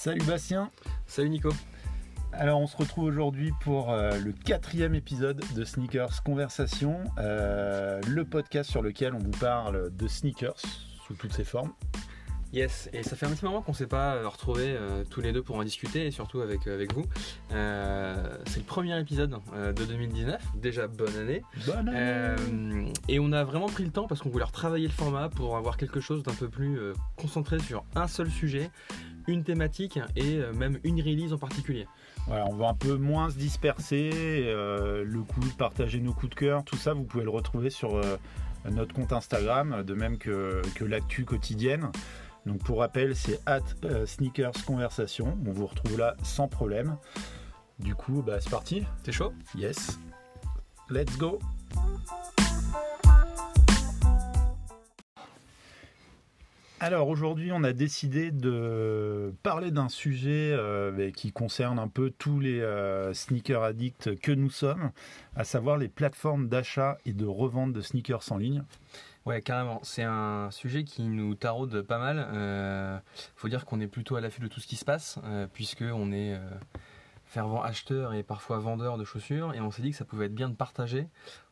Salut Bastien. Salut Nico. Alors on se retrouve aujourd'hui pour euh, le quatrième épisode de Sneakers Conversation, euh, le podcast sur lequel on vous parle de sneakers sous toutes ses formes. Yes, et ça fait un petit moment qu'on ne s'est pas euh, retrouvés tous les deux pour en discuter et surtout avec, avec vous. c'est le premier épisode de 2019, déjà bonne année. Bonne année Et on a vraiment pris le temps parce qu'on voulait retravailler le format pour avoir quelque chose d'un peu plus concentré sur un seul sujet, une thématique et même une release en particulier. Voilà, on va un peu moins se disperser, euh, le coup de partager nos coups de cœur, tout ça vous pouvez le retrouver sur euh, notre compte Instagram, de même que, l'actu quotidienne. Donc pour rappel, c'est at euh, sneakers conversation. On vous retrouve là sans problème. Du coup, bah, c'est parti. T'es chaud? Yes. Let's go. Alors aujourd'hui, on a décidé de parler d'un sujet euh, qui concerne un peu tous les euh, sneakers addicts que nous sommes, à savoir les plateformes d'achat et de revente de sneakers en ligne. Ouais, carrément. C'est un sujet qui nous taraude pas mal. Il euh, faut dire qu'on est plutôt à l'affût de tout ce qui se passe, puisque on est fervent acheteur et parfois vendeur de chaussures, et on s'est dit que ça pouvait être bien de partager,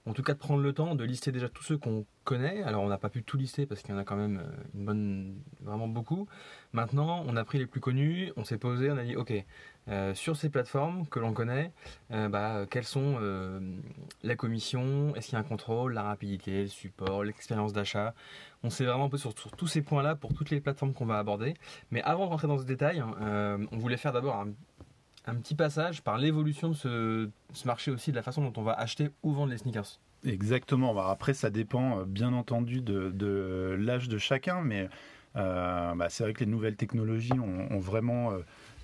en tout cas de prendre le temps de lister déjà tous ceux qu'on connaît. Alors on n'a pas pu tout lister parce qu'il y en a quand même euh, une bonne, vraiment beaucoup. Maintenant, on a pris les plus connus, on s'est posé, on a dit ok, euh, sur ces plateformes que l'on connaît, euh, bah, quelles sont la commission, est-ce qu'il y a un contrôle, la rapidité, le support, l'expérience d'achat? On s'est vraiment posé sur, sur, tous ces points-là pour toutes les plateformes qu'on va aborder. Mais avant de rentrer dans ce détail, on voulait faire d'abord un un petit passage par l'évolution de ce, marché aussi, de la façon dont on va acheter ou vendre les sneakers. Exactement. Bah, après, ça dépend euh, bien entendu de, l'âge de chacun, mais euh, bah, c'est vrai que les nouvelles technologies ont, vraiment euh,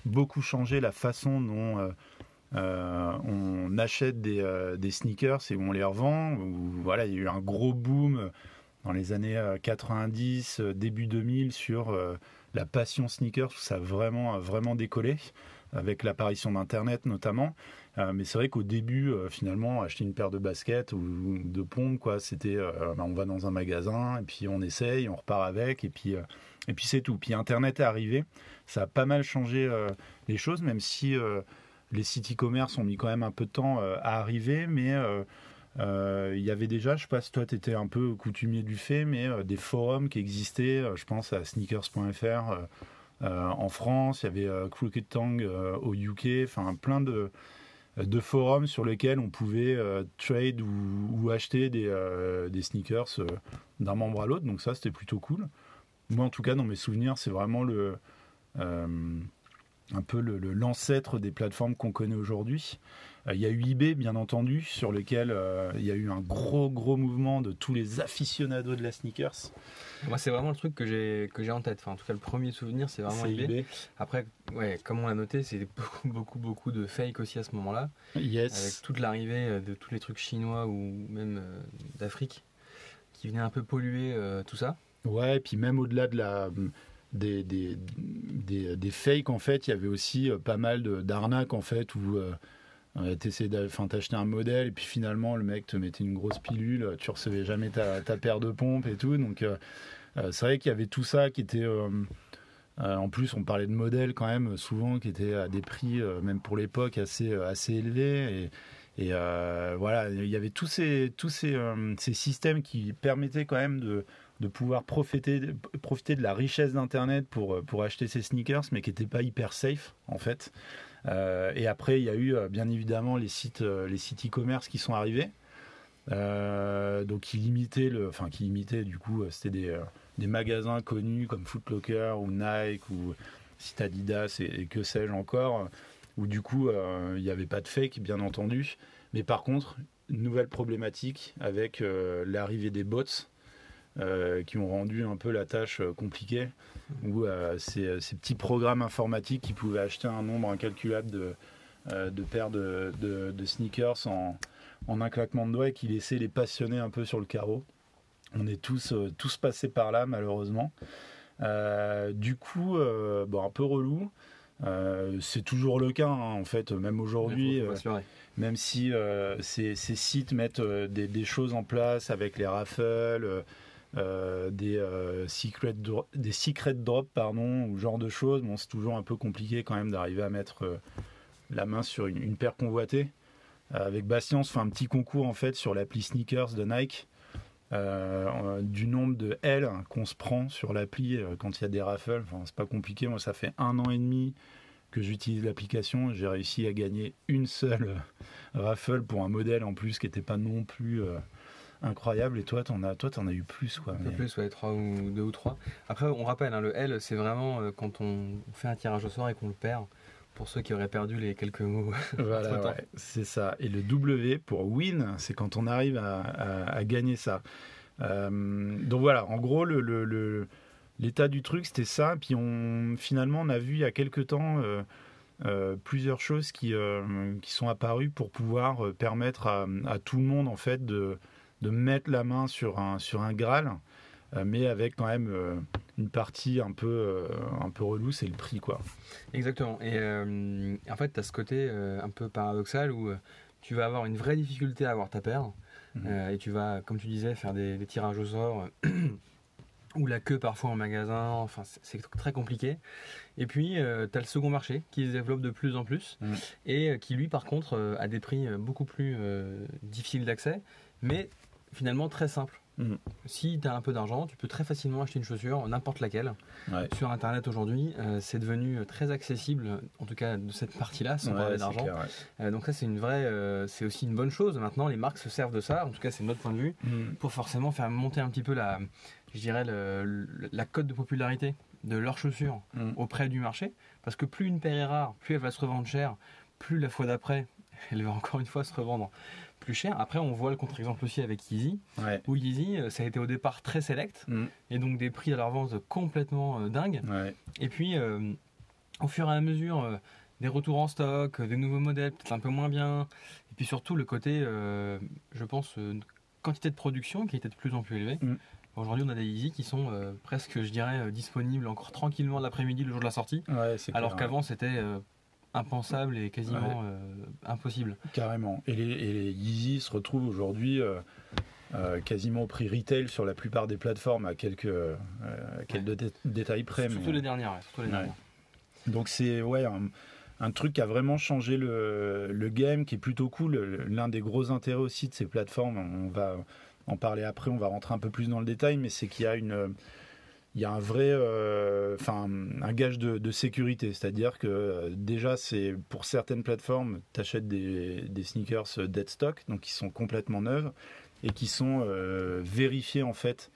beaucoup changé la façon dont on achète des, sneakers et où on les revend. voilà, il y a eu un gros boom dans les années 90, début 2000 sur la passion sneakers, ça a vraiment, vraiment décollé avec l'apparition d'Internet notamment. Euh, mais c'est vrai qu'au début, euh, finalement, acheter une paire de baskets ou, de pompes, quoi, c'était, euh, bah, on va dans un magasin et puis on essaye, on repart avec et puis et puis c'est tout. Puis Internet est arrivé, ça a pas mal changé les choses, même si les sites e-commerce ont mis quand même un peu de temps à arriver, mais il y avait déjà, je sais pas si toi tu étais un peu coutumier du fait, mais des forums qui existaient, je pense à sneakers.fr en France, il y avait euh, Crooked Tongue euh, au UK, enfin plein de, de forums sur lesquels on pouvait trade ou, acheter des, des sneakers d'un membre à l'autre. Donc ça, c'était plutôt cool. Moi, en tout cas, dans mes souvenirs, c'est vraiment le, un peu l'ancêtre des plateformes qu'on connaît aujourd'hui. Euh, il y a eu eBay, bien entendu, sur lequel euh, il y a eu un gros, gros mouvement de tous les aficionados de la sneakers. Moi, c'est vraiment le truc que j'ai que j'ai en tête. Enfin, en tout cas, le premier souvenir, c'est vraiment eBay. Après, ouais, comme on l'a noté, c'est beaucoup, beaucoup, beaucoup de fake aussi à ce moment-là. Yes. Avec toute l'arrivée euh, de tous les trucs chinois ou même d'Afrique qui venaient un peu polluer tout ça. Ouais, et puis même au-delà de la des, des, des, des, fakes, en fait, il y avait aussi pas mal d'arnaques, en fait, où euh, T'essayais d'acheter un modèle et puis finalement le mec te mettait une grosse pilule, tu recevais jamais ta, paire de pompes et tout. Donc euh, euh, c'est vrai qu'il y avait tout ça qui était. en plus, on parlait de modèles quand même souvent qui étaient à des prix, même pour l'époque, assez, assez élevés. Et, et voilà, il y avait tous ces, tous ces, ces systèmes qui permettaient quand même de, de pouvoir profiter, profiter de la richesse d'Internet pour, pour acheter ces sneakers, mais qui n'étaient pas hyper safe en fait. Euh, et après, il y a eu euh, bien évidemment les sites, euh, les sites e-commerce qui sont arrivés. donc qui limitaient le, enfin qui limitaient du coup, c'était des, des magasins connus comme Footlocker ou Nike ou site Adidas et, que sais-je encore, où du coup il n'y avait pas de fake bien entendu, mais par contre nouvelle problématique avec l'arrivée des bots qui ont rendu un peu la tâche compliquée où euh, ces, petits programmes informatiques qui pouvaient acheter un nombre incalculable de, euh, de paires de, de, sneakers en, en, un claquement de doigts et qui laissaient les passionnés un peu sur le carreau. On est tous, euh, tous passés par là, malheureusement. du coup, bon, un peu relou. c'est toujours le cas, hein, en fait, même aujourd'hui. même si ces, ces, sites mettent des, des, choses en place avec les raffles, des, secret des secret drops, pardon, ou genre de choses. Bon, c'est toujours un peu compliqué quand même d'arriver à mettre la main sur une, paire convoitée. avec Bastien, on se fait un petit concours en fait sur l'appli Sneakers de Nike. du nombre de L qu'on se prend sur l'appli quand il y a des raffles. Enfin, c'est pas compliqué. Moi, ça fait un an et demi que j'utilise l'application, j'ai réussi à gagner une seule euh, raffle pour un modèle en plus qui n'était pas non plus euh, incroyable. Et toi, t'en as, toi, en as eu plus, quoi. Un peu plus, ouais, trois ou deux ou trois. Après, on rappelle, hein, le L, c'est vraiment euh, quand on fait un tirage au sort et qu'on le perd. Pour ceux qui auraient perdu les quelques mots. voilà, c'est ça. Et le W pour win, c'est quand on arrive à, gagner ça. donc voilà, en gros, le, le l'état du truc, c'était ça. Puis on, finalement, on a vu il y a quelques temps euh, euh, plusieurs choses qui, euh, qui sont apparues pour pouvoir permettre à, tout le monde en fait de, de mettre la main sur un, sur un Graal, mais avec quand même une partie un peu, un peu relou, c'est le prix. quoi. Exactement. Et en fait, tu as ce côté un peu paradoxal où tu vas avoir une vraie difficulté à avoir ta paire. Mmh. et tu vas, comme tu disais, faire des, des tirages au sort ou la queue parfois en magasin, enfin c'est très compliqué. Et puis euh, tu as le second marché qui se développe de plus en plus mm. et euh, qui lui par contre euh, a des prix beaucoup plus difficiles d'accès, mais finalement très simples. Mm. Si tu as un peu d'argent, tu peux très facilement acheter une chaussure, n'importe laquelle. Sur Internet aujourd'hui, c'est devenu très accessible, en tout cas de cette partie-là, sans parler d'argent. donc ça, c'est une vraie, c'est aussi une bonne chose. Maintenant, les marques se servent de ça, en tout cas, c'est notre point de vue, mm. pour forcément faire monter un petit peu la, je dirais, la cote de popularité de leurs chaussures mm. auprès du marché. Parce que plus une paire est rare, plus elle va se revendre cher, plus la fois d'après, elle va encore une fois se revendre plus cher. Après, on voit le contre-exemple aussi avec Yeezy, où Yeezy, euh, ça a été au départ très select, mm. et donc des prix à leur vente complètement euh, dingues. Et puis, euh, au fur et à mesure, des retours en stock, des nouveaux modèles, peut-être un peu moins bien, et puis surtout le côté, je pense, quantité de production qui était de plus en plus élevée. Mm. Aujourd'hui, on a des Yeezy qui sont euh, presque, je dirais, euh, disponibles encore tranquillement l'après-midi, le jour de la sortie. alors qu'avant, c'était euh, impensable et quasiment impossible. Carrément. Et les, Yeezy se retrouvent aujourd'hui quasiment au prix retail sur la plupart des plateformes, à quelques, quelques détails près. Surtout, les dernières, Donc c'est ouais, un, truc qui a vraiment changé le, le game, qui est plutôt cool. L'un des gros intérêts aussi de ces plateformes, on va en parler après, on va rentrer un peu plus dans le détail, mais c'est qu'il y a une il y a un vrai, euh, enfin, un gage de, sécurité. C'est-à-dire que euh, déjà, c'est pour certaines plateformes, tu achètes des, sneakers dead stock, donc qui sont complètement neuves et qui sont euh, vérifiés en fait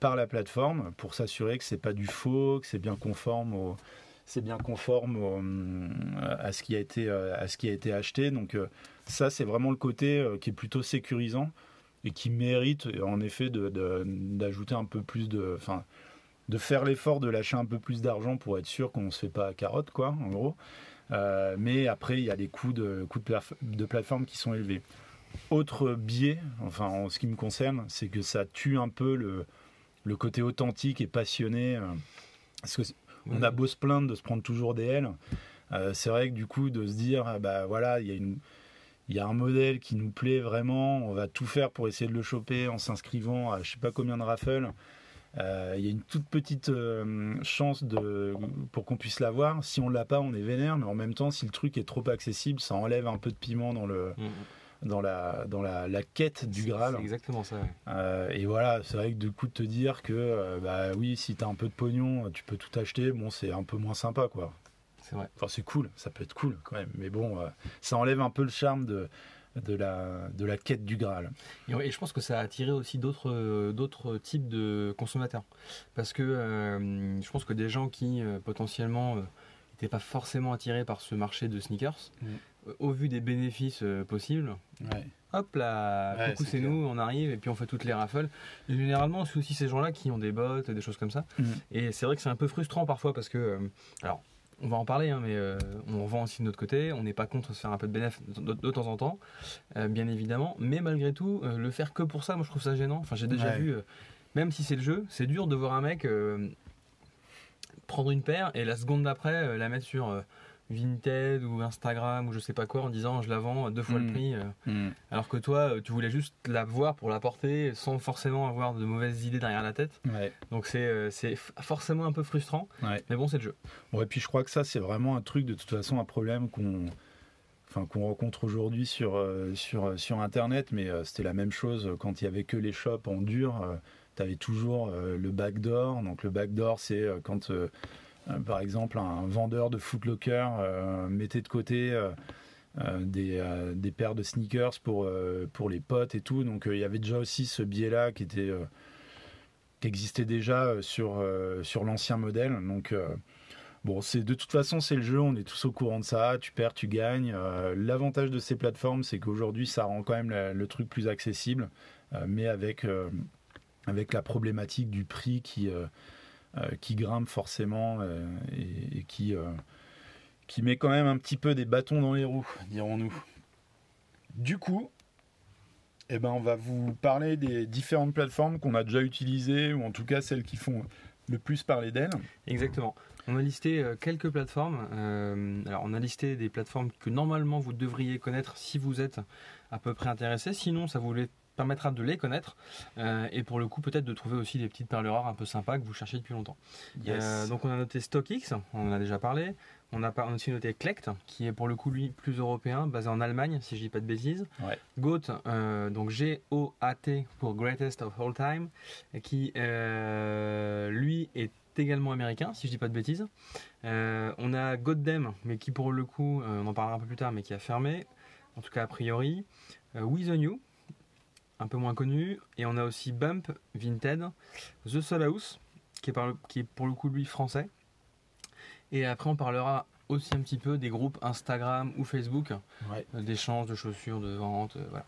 par la plateforme pour s'assurer que c'est pas du faux, que c'est bien conforme au, c'est bien conforme à ce qui a été à ce qui a été acheté. Donc ça, c'est vraiment le côté qui est plutôt sécurisant et qui mérite en effet d'ajouter un peu plus de, enfin, de faire l'effort de lâcher un peu plus d'argent pour être sûr qu'on ne se fait pas à carotte, quoi, en gros. Euh, mais après, il y a des coûts de, coûts de, plateforme qui sont élevés. Autre biais, enfin en ce qui me concerne, c'est que ça tue un peu le, le côté authentique et passionné. Euh, parce que on a beau se plaindre de se prendre toujours des ailes, euh, c'est vrai que du coup de se dire, ah bah voilà, il y a une il y a un modèle qui nous plaît vraiment, on va tout faire pour essayer de le choper en s'inscrivant à je sais pas combien de raffles. Euh, il y a une toute petite euh, chance de, pour qu'on puisse l'avoir. Si on l'a pas, on est vénère, mais en même temps, si le truc est trop accessible, ça enlève un peu de piment dans le. Mm, mm. Dans, la, dans la, quête du Graal. C'est exactement ça. Euh, et voilà, c'est vrai que du coup de te dire que bah oui, si tu as un peu de pognon, tu peux tout acheter, bon, c'est un peu moins sympa quoi c'est vrai. Enfin, c'est cool, ça peut être cool quand même. Mais bon, euh, ça enlève un peu le charme de, de, la, de la quête du Graal. Et, je pense que ça a attiré aussi d'autres, d'autres types de consommateurs. Parce que euh, je pense que des gens qui euh, potentiellement n'étaient pas forcément attirés par ce marché de sneakers, mm. au vu des bénéfices possibles, hop là, coucou c'est nous, on arrive et puis on fait toutes les raffles. généralement, c'est aussi ces gens-là qui ont des bottes, des choses comme ça. Mm. Et c'est vrai que c'est un peu frustrant parfois parce que, alors, on va en parler, hein, mais euh, on vend aussi de notre côté. On n'est pas contre se faire un peu de bénéfice de, temps en temps, euh, bien évidemment. Mais malgré tout, euh, le faire que pour ça, moi je trouve ça gênant. Enfin, j'ai déjà vu, même si c'est le jeu, c'est dur de voir un mec prendre une paire et la seconde d'après la mettre sur Vinted ou Instagram ou je sais pas quoi en disant je la vends deux fois le Mm. prix. euh, Mm. alors que toi, euh, tu voulais juste la voir pour la porter sans forcément avoir de mauvaises idées derrière la tête. Ouais. Donc c'est euh, c'est forcément un peu frustrant. Ouais. Mais bon, c'est le jeu. Ouais, puis je crois que ça, c'est vraiment un truc, de toute façon, un problème qu'on enfin, qu'on rencontre aujourd'hui sur, sur, sur Internet, mais c'était la même chose quand il y avait que les shops en dur. tu avais toujours le backdoor. Donc le backdoor, c'est quand, par exemple, un vendeur de Footlocker euh, mettait de côté... euh, euh, des, euh, paires de sneakers pour, euh, les potes et tout. Donc euh, il y avait déjà aussi ce biais-là qui euh, existait déjà euh, sur, euh, l'ancien modèle. Donc euh, Bon, de toute façon c'est le jeu, on est tous au courant de ça. Tu perds, tu gagnes. Euh, L'avantage de ces plateformes, c'est qu'aujourd'hui, ça rend quand même le truc plus accessible, euh, mais avec euh, la problématique du prix qui euh, euh, qui grimpe forcément euh, et, euh, qui met quand même un petit peu des bâtons dans les roues, dirons-nous. Du coup, eh ben, on va vous parler des différentes plateformes qu'on a déjà utilisées, ou en tout cas celles qui font le plus parler d'elles. Exactement. On a listé euh, quelques plateformes. Euh, on a listé des plateformes que normalement vous devriez connaître si vous êtes à peu près intéressé. Sinon, ça vous les permettra de les connaître. Euh, et pour le coup, peut-être de trouver aussi des petites perles rares un peu sympas que vous cherchez depuis longtemps. Euh, donc, on a noté StockX, on en a déjà parlé. On a, on aussi noté Clect, qui est pour le coup, lui, plus européen, basé en Allemagne, si je dis pas de bêtises. Ouais. Goat, euh, donc G-O-A-T pour Greatest of All Time, qui, lui, est également américain, si je dis pas de bêtises. Euh, on a Goddamn, mais qui pour le coup, euh, on en parlera un peu plus tard, mais qui a fermé, en tout cas a priori. Euh, With a New, un peu moins connu. Et on a aussi Bump, Vinted, The Soul House, qui est, par le- qui est pour le coup lui français. Et après, on parlera aussi un petit peu des groupes Instagram ou Facebook, Ouais. euh, d'échanges de chaussures, de vente, euh, voilà.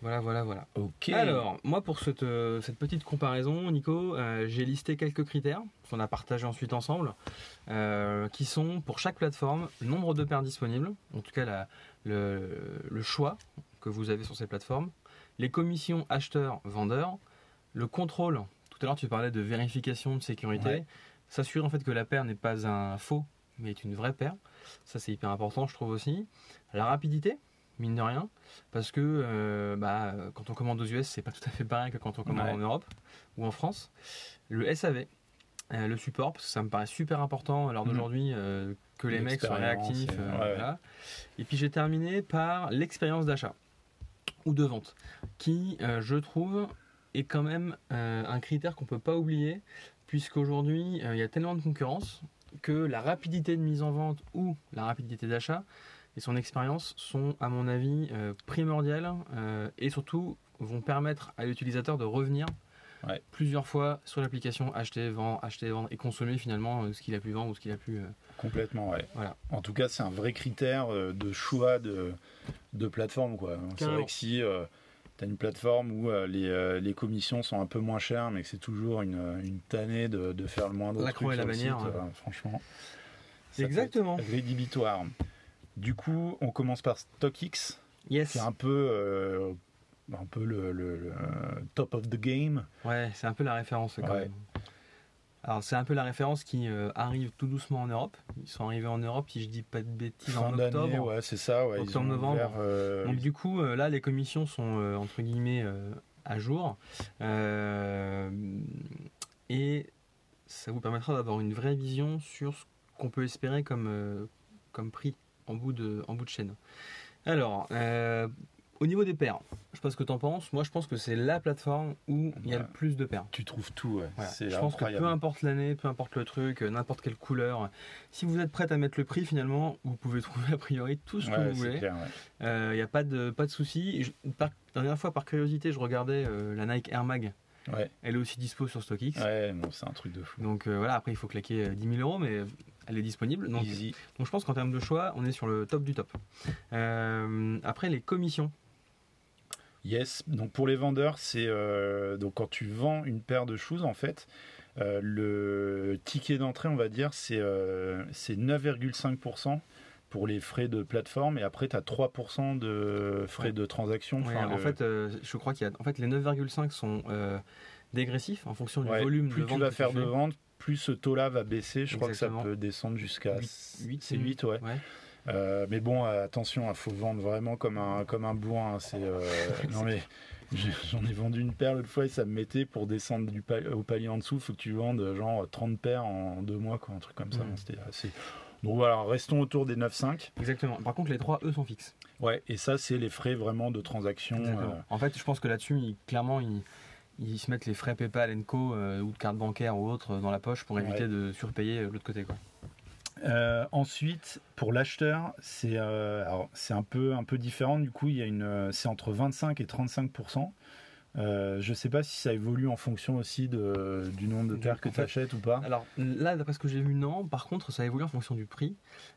Voilà, voilà, voilà. Ok. Alors, moi, pour cette, euh, cette petite comparaison, Nico, euh, j'ai listé quelques critères qu'on a partagés ensuite ensemble, euh, qui sont pour chaque plateforme le nombre de paires disponibles, en tout cas la- le, le choix que vous avez sur ces plateformes, les commissions acheteurs-vendeurs, le contrôle. Tout à l'heure, tu parlais de vérification de sécurité. Ouais. S'assurer en fait que la paire n'est pas un faux, mais est une vraie paire. Ça, c'est hyper important, je trouve aussi. La rapidité, mine de rien, parce que euh, bah, quand on commande aux US, c'est pas tout à fait pareil que quand on commande Ouais. en Europe ou en France. Le SAV, euh, le support, parce que ça me paraît super important à l'heure Mhm. d'aujourd'hui euh, que les mecs soient réactifs. et- ouais, ouais. voilà. Et puis j'ai terminé par l'expérience d'achat ou de vente, qui, euh, je trouve, est quand même euh, un critère qu'on peut pas oublier, puisqu'aujourd'hui, euh, il y a tellement de concurrence que la rapidité de mise en vente ou la rapidité d'achat et son expérience sont, à mon avis, primordiales et surtout vont permettre à l'utilisateur de revenir Ouais. plusieurs fois sur l'application, acheter, vendre, acheter, vendre et consommer finalement euh, ce qu'il a pu vendre ou ce qu'il a pu. euh, Complètement, ouais. Voilà. En tout cas, c'est un vrai critère euh, de choix de, de plateforme. quoi. C'est Carrément. vrai que si tu as une plateforme où euh, les, euh, les commissions sont un peu moins chères, mais que c'est toujours une, une tannée de, de faire le moindre La truc croix et la bannière, site, franchement. Exactement. Rédhibitoire. Du coup, on commence par StockX, Yes. qui est un peu, euh, un peu le, le- le, top of the game. Ouais, c'est un peu la référence quand Ouais. même. Alors c'est un peu la référence qui euh, arrive tout doucement en Europe. Ils sont arrivés en Europe, si je dis pas de bêtises, Fin en octobre. ouais, c'est ça. Ouais, ils Octobre, ont novembre. ouvert, euh, Donc du coup, euh, là, les commissions sont entre guillemets à jour. Et ça vous permettra d'avoir une vraie vision sur ce qu'on peut espérer comme, comme prix en bout, de, en bout de chaîne. Alors, au niveau des paires, je sais pas ce que tu en penses. Moi, je pense que c'est la plateforme où il y a le plus de paires. tu trouves tout. ouais. Voilà. Je pense que peu importe l'année, peu importe le truc, euh, n'importe quelle couleur, si vous êtes prête à mettre le prix, finalement, vous pouvez trouver a priori tout ce que vous voulez. ouais. Il n'y a pas de, pas de souci. La dernière fois, par curiosité, je regardais euh, la Nike Air Mag. Elle est aussi dispo sur StockX. Ouais, c'est un truc de fou. Donc euh, voilà, après il faut claquer euh, 10 000 euros, mais elle est disponible. Donc, Easy. donc je pense qu'en termes de choix, on est sur le top du top. Euh, après les commissions. Yes. Donc pour les vendeurs, c'est euh, donc quand tu vends une paire de shoes, en fait, euh, le ticket d'entrée, on va dire, c'est euh, c'est 9,5% pour les frais de plateforme et après tu as 3% de frais Ouais. de transaction. Ouais, en le- fait, euh, je crois qu'il y a. En fait, les 9,5 sont dégressifs en fonction du ouais, volume plus de tu vente vas que faire de ventes, plus ce taux-là va baisser, je crois que ça peut descendre jusqu'à 8, c'est 8, ouais. Euh, mais bon, attention, il faut vendre vraiment comme un, comme un bourrin. hein, C'est, euh, non mais j'en ai vendu une paire l'autre fois et ça me mettait pour descendre du au palier en dessous, faut que tu vendes euh, genre 30 paires en deux mois, quoi, un truc comme ça. C'était assez... Donc voilà, restons autour des 9,5. Exactement. Par contre, les trois, eux, sont fixes. Ouais, et ça, c'est les frais vraiment de transaction. Euh, En fait, je pense que là-dessus, clairement, ils, ils se mettent les frais PayPal, Co euh, ou de carte bancaire ou autre dans la poche pour éviter Ouais. de surpayer l'autre côté. Quoi. Euh, ensuite, pour l'acheteur, c'est euh, c'est un peu un peu différent. Du coup, euh, c'est entre 25 et 35 euh, Je sais pas si ça évolue en fonction aussi de, du nombre de paires que tu achètes ou pas. Alors là, d'après ce que j'ai vu, non. Par contre, ça évolue en fonction du prix.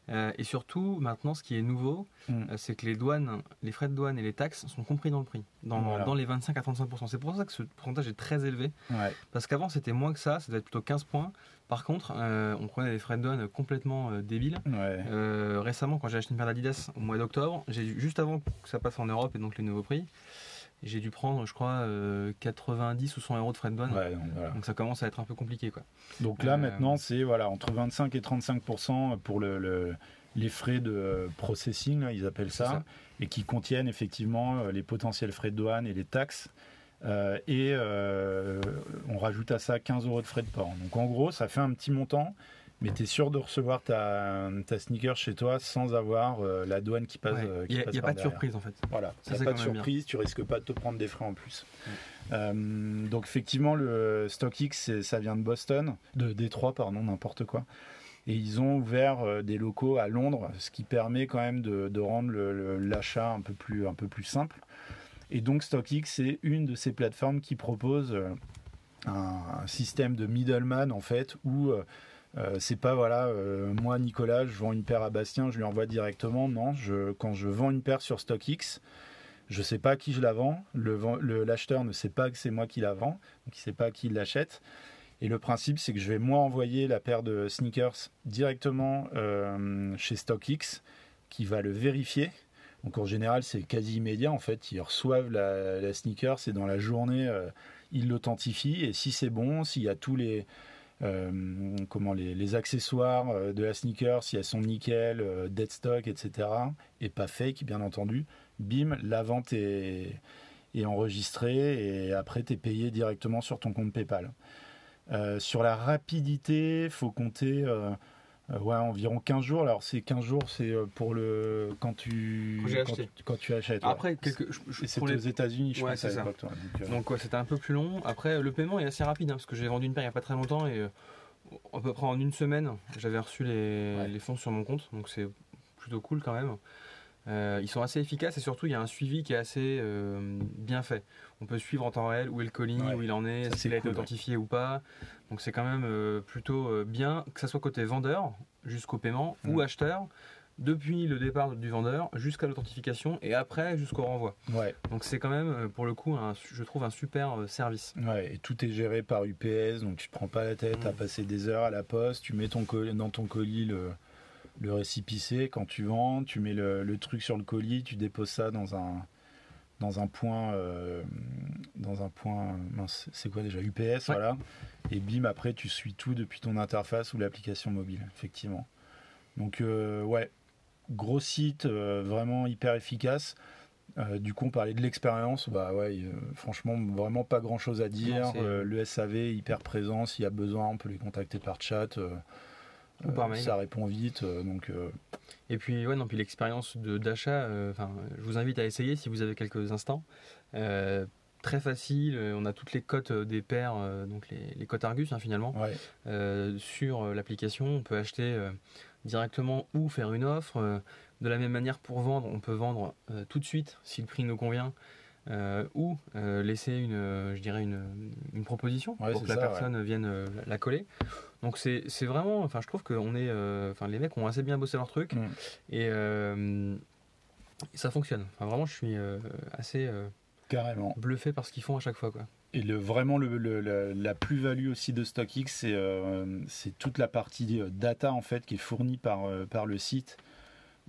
Euh, et surtout, maintenant, ce qui est nouveau, Mm. euh, c'est que les douanes, les frais de douane et les taxes sont compris dans le prix, dans, Voilà. dans les 25 à 35% C'est pour ça que ce pourcentage est très élevé. Ouais. Parce qu'avant, c'était moins que ça, ça devait être plutôt 15 points. Par contre, euh, on prenait des frais de douane complètement débiles. Ouais. Récemment, quand j'ai acheté une paire d'Adidas au mois d'octobre, j'ai juste avant que ça passe en Europe et donc les nouveaux prix, j'ai dû prendre, je crois, euh, 90 ou 100 euros de frais de douane. Ouais, donc, voilà. Donc ça commence à être un peu compliqué, quoi. Donc là, Euh, maintenant, c'est voilà, entre 25 et 35% pour le, le- les frais de euh, processing, là, ils appellent ça, ça. et qui contiennent effectivement euh, les potentiels frais de douane et les taxes. Euh, et euh, on rajoute à ça 15 euros de frais de port. Donc en gros, ça fait un petit montant, mais tu es sûr de recevoir ta, ta sneaker chez toi sans avoir euh, la douane qui passe. Ouais. euh, Il n'y a, passe il y a pas de surprise en fait. Voilà, Ça, ça pas de surprise, tu risques pas de te prendre des frais en plus. Euh, donc effectivement, le StockX, ça vient de Boston, de Détroit, pardon, n'importe quoi. Et ils ont ouvert euh, des locaux à Londres, ce qui permet quand même de, de rendre l'achat un peu plus un peu plus simple. Et donc StockX, c'est une de ces plateformes qui propose euh, un, un système de middleman en fait, où euh, c'est pas voilà, euh, moi Nicolas, je vends une paire à Bastien, je lui envoie directement. Non, quand je vends une paire sur StockX, je sais pas à qui je la vends. Le L'acheteur ne sait pas que c'est moi qui la vends, donc il sait pas à qui il l'achète. Et le principe, c'est que je vais moi envoyer la paire de sneakers directement euh, chez StockX, qui va le vérifier. Donc en général, c'est quasi immédiat. En fait, ils reçoivent la, la sneaker, c'est dans la journée, ils l'authentifient. Et si c'est bon, s'il y a tous les euh, comment les, accessoires euh, de la sneaker, si elles sont nickel, euh, dead stock, etc. Et pas fake, bien entendu. Bim, la vente est, enregistrée et après tu es payé directement sur ton compte PayPal. Sur la rapidité, faut compter ouais, environ 15 jours. Alors c'est 15 jours, c'est euh, pour le quand tu Quand tu achètes. ouais. Après, quelques, je- je- Et c'est pour aux les- États-Unis, je Ouais, pense à ça. l'époque. toi. Donc, euh, Donc ouais, c'était un peu plus long. Après, le paiement est assez rapide hein, parce que j'ai vendu une paire il n'y a pas très longtemps et euh, à peu près en une semaine, j'avais reçu les, Ouais. les fonds sur mon compte. Donc c'est plutôt cool quand même. Euh, ils sont assez efficaces et surtout il y a un suivi qui est assez euh, bien fait. On peut suivre en temps réel où est le colis, Ouais. où il en est, s'il a été ouais. authentifié ou pas. Donc c'est quand même euh, plutôt bien, que ce soit côté vendeur jusqu'au paiement Mm. ou acheteur, depuis le départ du vendeur jusqu'à l'authentification et après jusqu'au renvoi. ouais. Donc c'est quand même pour le coup, un- je trouve un super service. Ouais, et tout est géré par UPS, donc tu te prends pas la tête à Mm. passer des heures à la poste, tu mets ton colis, dans ton colis le, le récipicé quand tu vends, tu mets le, le truc sur le colis, tu déposes ça dans un dans un point euh, dans un point mince, c'est quoi déjà UPS voilà et bim après tu suis tout depuis ton interface ou l'application mobile effectivement donc euh, ouais gros site euh, vraiment hyper efficace euh, du coup, on parlait de l'expérience. Bah ouais, euh, franchement, vraiment pas grand chose à dire. Non, Euh, le SAV hyper présent. S'il y a besoin, on peut les contacter par chat. Euh, Ou par mail. Ça répond vite. euh, donc, euh, Et puis ouais, non, puis l'expérience de- d'achat, enfin, je vous invite à essayer si vous avez quelques instants. Très facile, on a toutes les cotes des paires, donc les, les cotes Argus hein, finalement, ouais, euh, sur l'application. On peut acheter euh, directement ou faire une offre. De la même manière pour vendre, on peut vendre euh, tout de suite si le prix nous convient. Euh, ou euh, laisser une, euh, je dirais une, une proposition Ouais, pour que la ça, personne vienne euh, la- coller. Donc c'est vraiment, enfin je trouve que on est, enfin les mecs ont assez bien bossé leur truc Mm. et ça fonctionne. Enfin vraiment je suis assez carrément. bluffé par ce qu'ils font à chaque fois quoi. Et le, vraiment, le, le- la, la plus-value aussi de StockX, c'est euh, c'est toute la partie data en fait qui est fournie par, euh, par le site,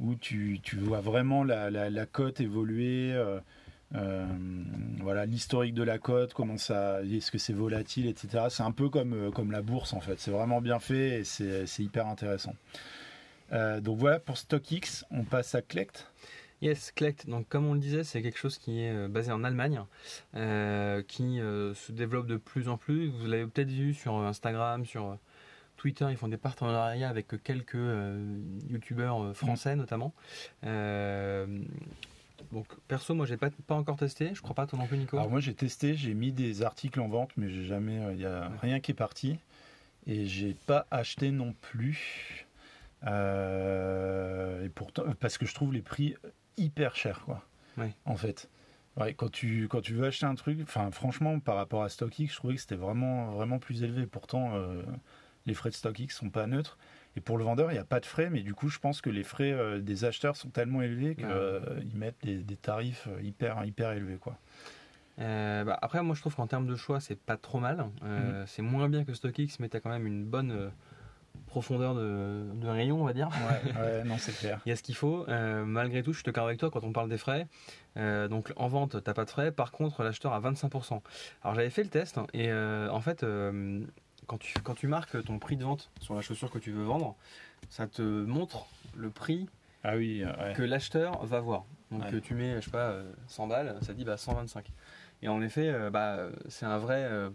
où tu, tu vois vraiment la, la, la cote évoluer. euh, voilà l'historique de la cote, comment ça, est-ce que c'est volatile, etc. C'est un peu comme comme la bourse en fait. C'est vraiment bien fait et c'est hyper intéressant. donc voilà pour StockX. On passe à Clect. Yes, Clect. Donc, comme on le disait, c'est quelque chose qui est basé en Allemagne, qui se développe de plus en plus. Vous l'avez peut-être vu sur Instagram, sur Twitter, ils font des partenariats avec quelques euh, youtubeurs euh, français notamment. Euh, donc perso, moi j'ai pas, pas encore testé, je crois pas toi non plus Nico. Alors moi j'ai testé, j'ai mis des articles en vente, mais j'ai jamais, il n'y a rien qui est parti. Et j'ai pas acheté non plus. et pourtant, parce que je trouve les prix hyper chers quoi. En fait. quand tu quand tu veux acheter un truc, enfin franchement par rapport à StockX, je trouvais que c'était vraiment vraiment plus élevé. Pourtant, les frais de StockX sont pas neutres. Et pour le vendeur, il n'y a pas de frais, mais du coup, je pense que les frais euh, des acheteurs sont tellement élevés qu'ils euh, mettent des, tarifs euh, hyper, hyper élevés. Quoi. Bah, après, moi, je trouve qu'en termes de choix, c'est pas trop mal. Mhm. C'est moins bien que StockX, mais tu as quand même une bonne profondeur de, rayon, on va dire. Ouais, non, c'est clair. il y a ce qu'il faut. malgré tout, je suis d'accord avec toi quand on parle des frais. donc en vente, t'as pas de frais. Par contre, l'acheteur a 25%. Alors j'avais fait le test hein, et en fait, quand tu, quand tu marques ton prix de vente sur la chaussure que tu veux vendre, ça te montre le prix ah oui, que l'acheteur va voir. Donc tu mets, je sais pas, 100 balles, ça dit bah, 125. Et en effet, euh, bah, c'est un vrai. Euh,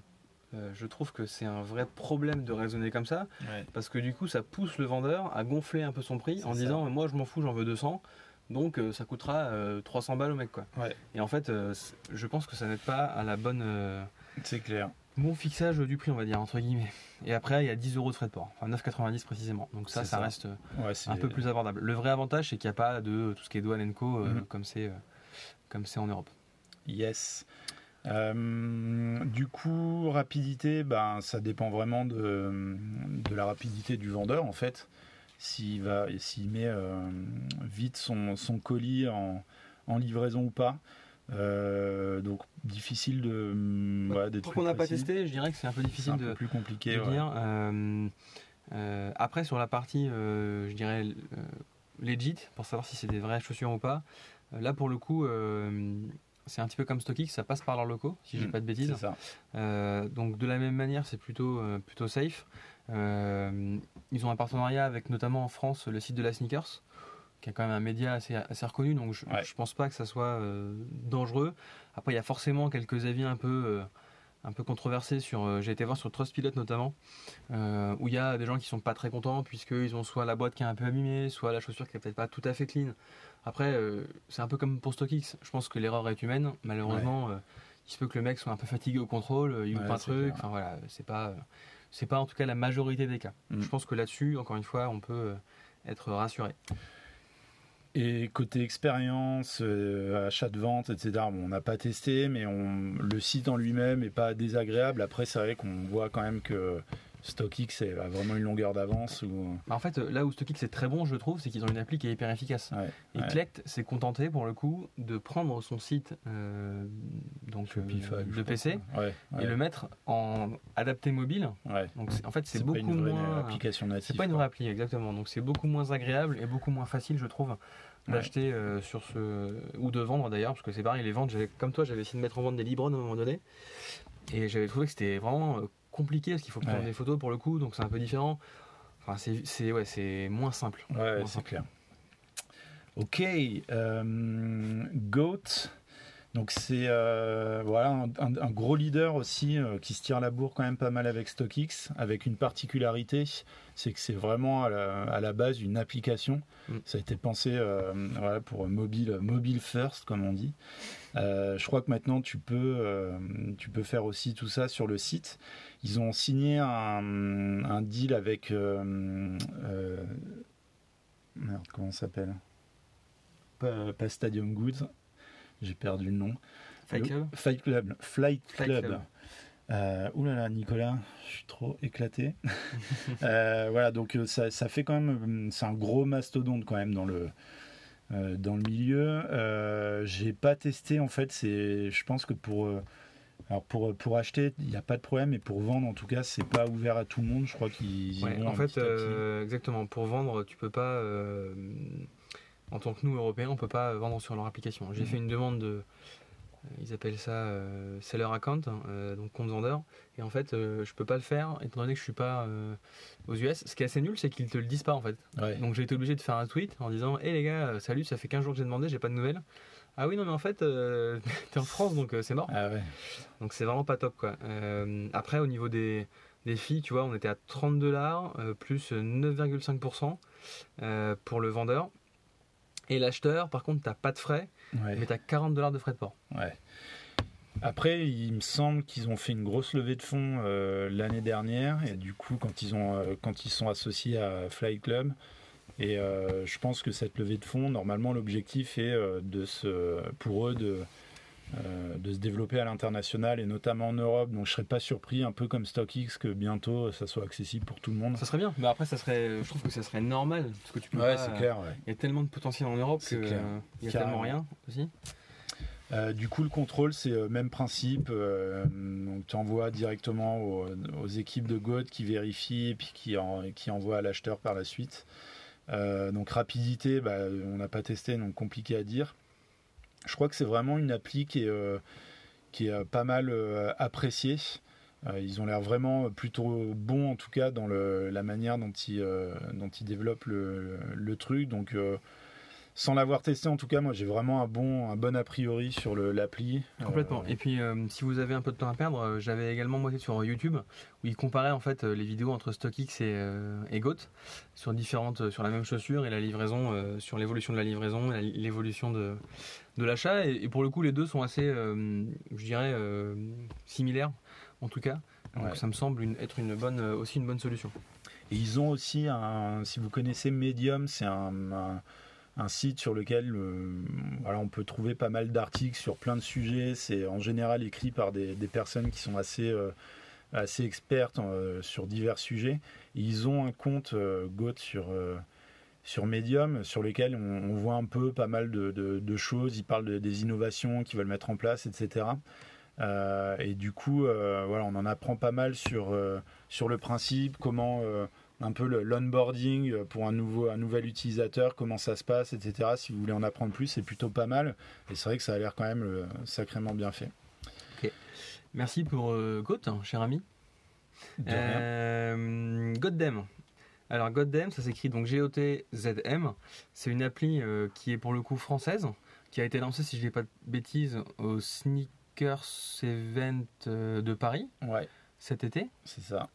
euh, je trouve que c'est un vrai problème de raisonner comme ça, parce que du coup, ça pousse le vendeur à gonfler un peu son prix en disant moi je m'en fous, j'en veux 200, donc ça coûtera 300 balles au mec quoi. Et en fait, je pense que ça n'aide pas à la bonne. c'est clair bon fixage du prix, on va dire, entre guillemets. Et après, il y a 10 euros de frais de port, enfin 9,90 précisément. Donc ça, ça, reste un peu plus abordable. Le vrai avantage, c'est qu'il n'y a pas de tout ce qui est douane co euh, mhm. comme c'est euh, comme c'est en Europe. Yes. Euh, du coup, rapidité, ben, ça dépend vraiment de, de, la rapidité du vendeur, en fait. S'il va, s'il met vite son, son colis en, en livraison ou pas. Euh, donc difficile de. Mm, ouais, Pour qu'on n'a pas testé, je dirais que c'est un peu difficile un de. Peu plus compliqué. De dire. Euh, euh, après sur la partie, je dirais legit, pour savoir si c'est des vraies chaussures ou pas. là pour le coup, c'est un petit peu comme StockX, ça passe par leurs locaux, si j'ai mm, pas de bêtises. Ça. donc de la même manière, c'est plutôt plutôt safe. ils ont un partenariat avec notamment en France le site de la Sneakers qui est quand même un média assez, assez reconnu, donc je, ne pense pas que ça soit euh, dangereux. Après, il y a forcément quelques avis un peu, euh, un peu controversés sur. Euh, j'ai été voir sur Trustpilot notamment, où il y a des gens qui sont pas très contents puisqu'ils ont soit la boîte qui est un peu abîmée, soit la chaussure qui est peut-être pas tout à fait clean. Après, c'est un peu comme pour StockX. Je pense que l'erreur est humaine. Malheureusement, il se peut que le mec soit un peu fatigué au contrôle, il ouvre un truc. Enfin voilà, c'est pas, c'est pas en tout cas la majorité des cas. Mm. Je pense que là-dessus, encore une fois, on peut être rassuré. Et côté expérience, euh, achat de vente, etc., on n'a pas testé, mais le site en lui-même n'est pas désagréable. Après, c'est vrai qu'on voit quand même que StockX a vraiment une longueur d'avance. Ou... Bah, en fait, là où StockX est très bon, je trouve, c'est qu'ils ont une appli qui est hyper efficace. et Clect s'est contenté, pour le coup, de prendre son site euh, donc, euh, de PC et le mettre en adapté mobile. Donc en fait, c'est beaucoup moins. application C'est pas une vraie appli, exactement. Donc c'est beaucoup moins agréable et beaucoup moins facile, je trouve, d'acheter euh, sur ce ou de vendre d'ailleurs, parce que c'est pareil, les ventes. Comme toi, j'avais essayé de mettre en vente des Libron à un moment donné, et j'avais trouvé que c'était vraiment compliqué parce qu'il faut prendre des photos pour le coup, donc c'est un peu différent. Enfin, c'est ouais, c'est moins simple. Ouais, c'est clair. Ok, euh, Goat. Donc c'est euh, voilà un, gros leader aussi euh, qui se tire la bourre quand même pas mal avec StockX, avec une particularité, c'est que c'est vraiment à la, base une application. Mm. Ça a été pensé euh, voilà, pour mobile, mobile first comme on dit. je crois que maintenant tu peux, tu peux faire aussi tout ça sur le site. Ils ont signé un, deal avec merde comment s'appelle? Pas Stadium Goods j'ai perdu le nom. Fight Club Fight Club. Flight Club. Euh, là, Nicolas, je suis trop éclaté. Euh, voilà, donc euh, ça, ça, fait quand même, c'est un gros mastodonte quand même dans le euh, dans le milieu. J'ai pas testé en fait. C'est, je pense que pour alors pour, pour acheter, il n'y a pas de problème, mais pour vendre, en tout cas, c'est pas ouvert à tout le monde. Je crois qu'ils ouais, En fait, exactement. Pour vendre, tu peux pas en tant que nous, Européens, on ne peut pas vendre sur leur application. J'ai mm. fait une demande de, ils appellent ça euh, seller account, euh, donc compte vendeur. Et en fait, euh, je peux pas le faire étant donné que je suis pas euh, aux US. Ce qui est assez nul, c'est qu'ils te le disent pas en fait. Ouais. Donc j'ai été obligé de faire un tweet en disant Hé les gars, euh, salut, ça fait 15 jours que j'ai demandé, j'ai pas de nouvelles. Ah oui, non, mais en fait, euh, t'es en France donc euh, c'est mort. Ah ouais. Donc c'est vraiment pas top quoi. Euh, après, au niveau des, des filles, tu vois, on était à 30 dollars plus 9,5% euh, pour le vendeur. Et l'acheteur, par contre, t'as pas de frais, Ouais. mais t'as 40 dollars de frais de port. Ouais. Après, il me semble qu'ils ont fait une grosse levée de fonds euh, l'année dernière et du coup, quand ils ont, euh, quand ils sont associés à Fly Club, et euh, je pense que cette levée de fonds, normalement, l'objectif est de se, pour eux de de se développer à l'international et notamment en Europe. Donc, je serais pas surpris, un peu comme StockX, que bientôt ça soit accessible pour tout le monde. Ça serait bien, mais après, ça serait, je trouve que ça serait normal parce que tu peux Ouais, pas- c'est clair. ouais. Il y a tellement de potentiel en Europe C'est que euh, il y a tellement rien aussi. Euh, du coup, le contrôle, c'est le même principe. euh, donc, tu envoies directement aux, aux équipes de GOAT qui vérifient et puis qui, en, qui envoient à l'acheteur par la suite. Euh, donc, rapidité, bah, on n'a pas testé, donc compliqué à dire. Je crois que c'est vraiment une appli qui est, euh, qui est euh, pas mal euh, appréciée. Ils ont l'air vraiment plutôt bons, en tout cas, dans le, la manière dont ils, dont ils développent le, le truc. Donc, sans l'avoir testé, en tout cas, moi j'ai vraiment un bon, un bon a priori sur l'appli. Complètement. Euh, Et puis, euh, si vous avez un peu de temps à perdre, euh, j'avais également monté sur YouTube où ils comparaient en fait les vidéos entre StockX et, et Goat sur différentes, sur la même chaussure et la livraison, sur l'évolution de la livraison, l'évolution de, de l'achat. Et, et pour le coup, les deux sont assez, je dirais, similaires en tout cas. Donc, Ouais. ça me semble une- être une bonne, aussi une bonne solution. Et ils ont aussi un, si vous connaissez Medium, c'est un, un- un site sur lequel euh, on peut trouver pas mal d'articles sur plein de sujets. C'est en général écrit par des, des personnes qui sont assez, euh, expertes euh, sur divers sujets. Et ils ont un compte GOAT sur, sur Medium sur lequel on, voit un peu pas mal de, choses. Ils parlent de- des innovations qu'ils veulent mettre en place, etc. Et du coup, on en apprend pas mal sur, le principe, comment un peu le- l'onboarding euh, pour un, nouveau, un nouvel utilisateur, comment ça se passe, etc. Si vous voulez en apprendre plus, c'est plutôt pas mal. Et c'est vrai que ça a l'air quand même euh, sacrément bien fait. Merci pour euh, Goat, hein, cher ami. Euh, Goddam. Alors Goddam, ça s'écrit donc G-O-T-Z-M. C'est une appli euh, qui est pour le coup française, qui a été lancée, si je ne dis pas de bêtises, au Sneakers Event de Paris Ouais, cet été. c'est ça.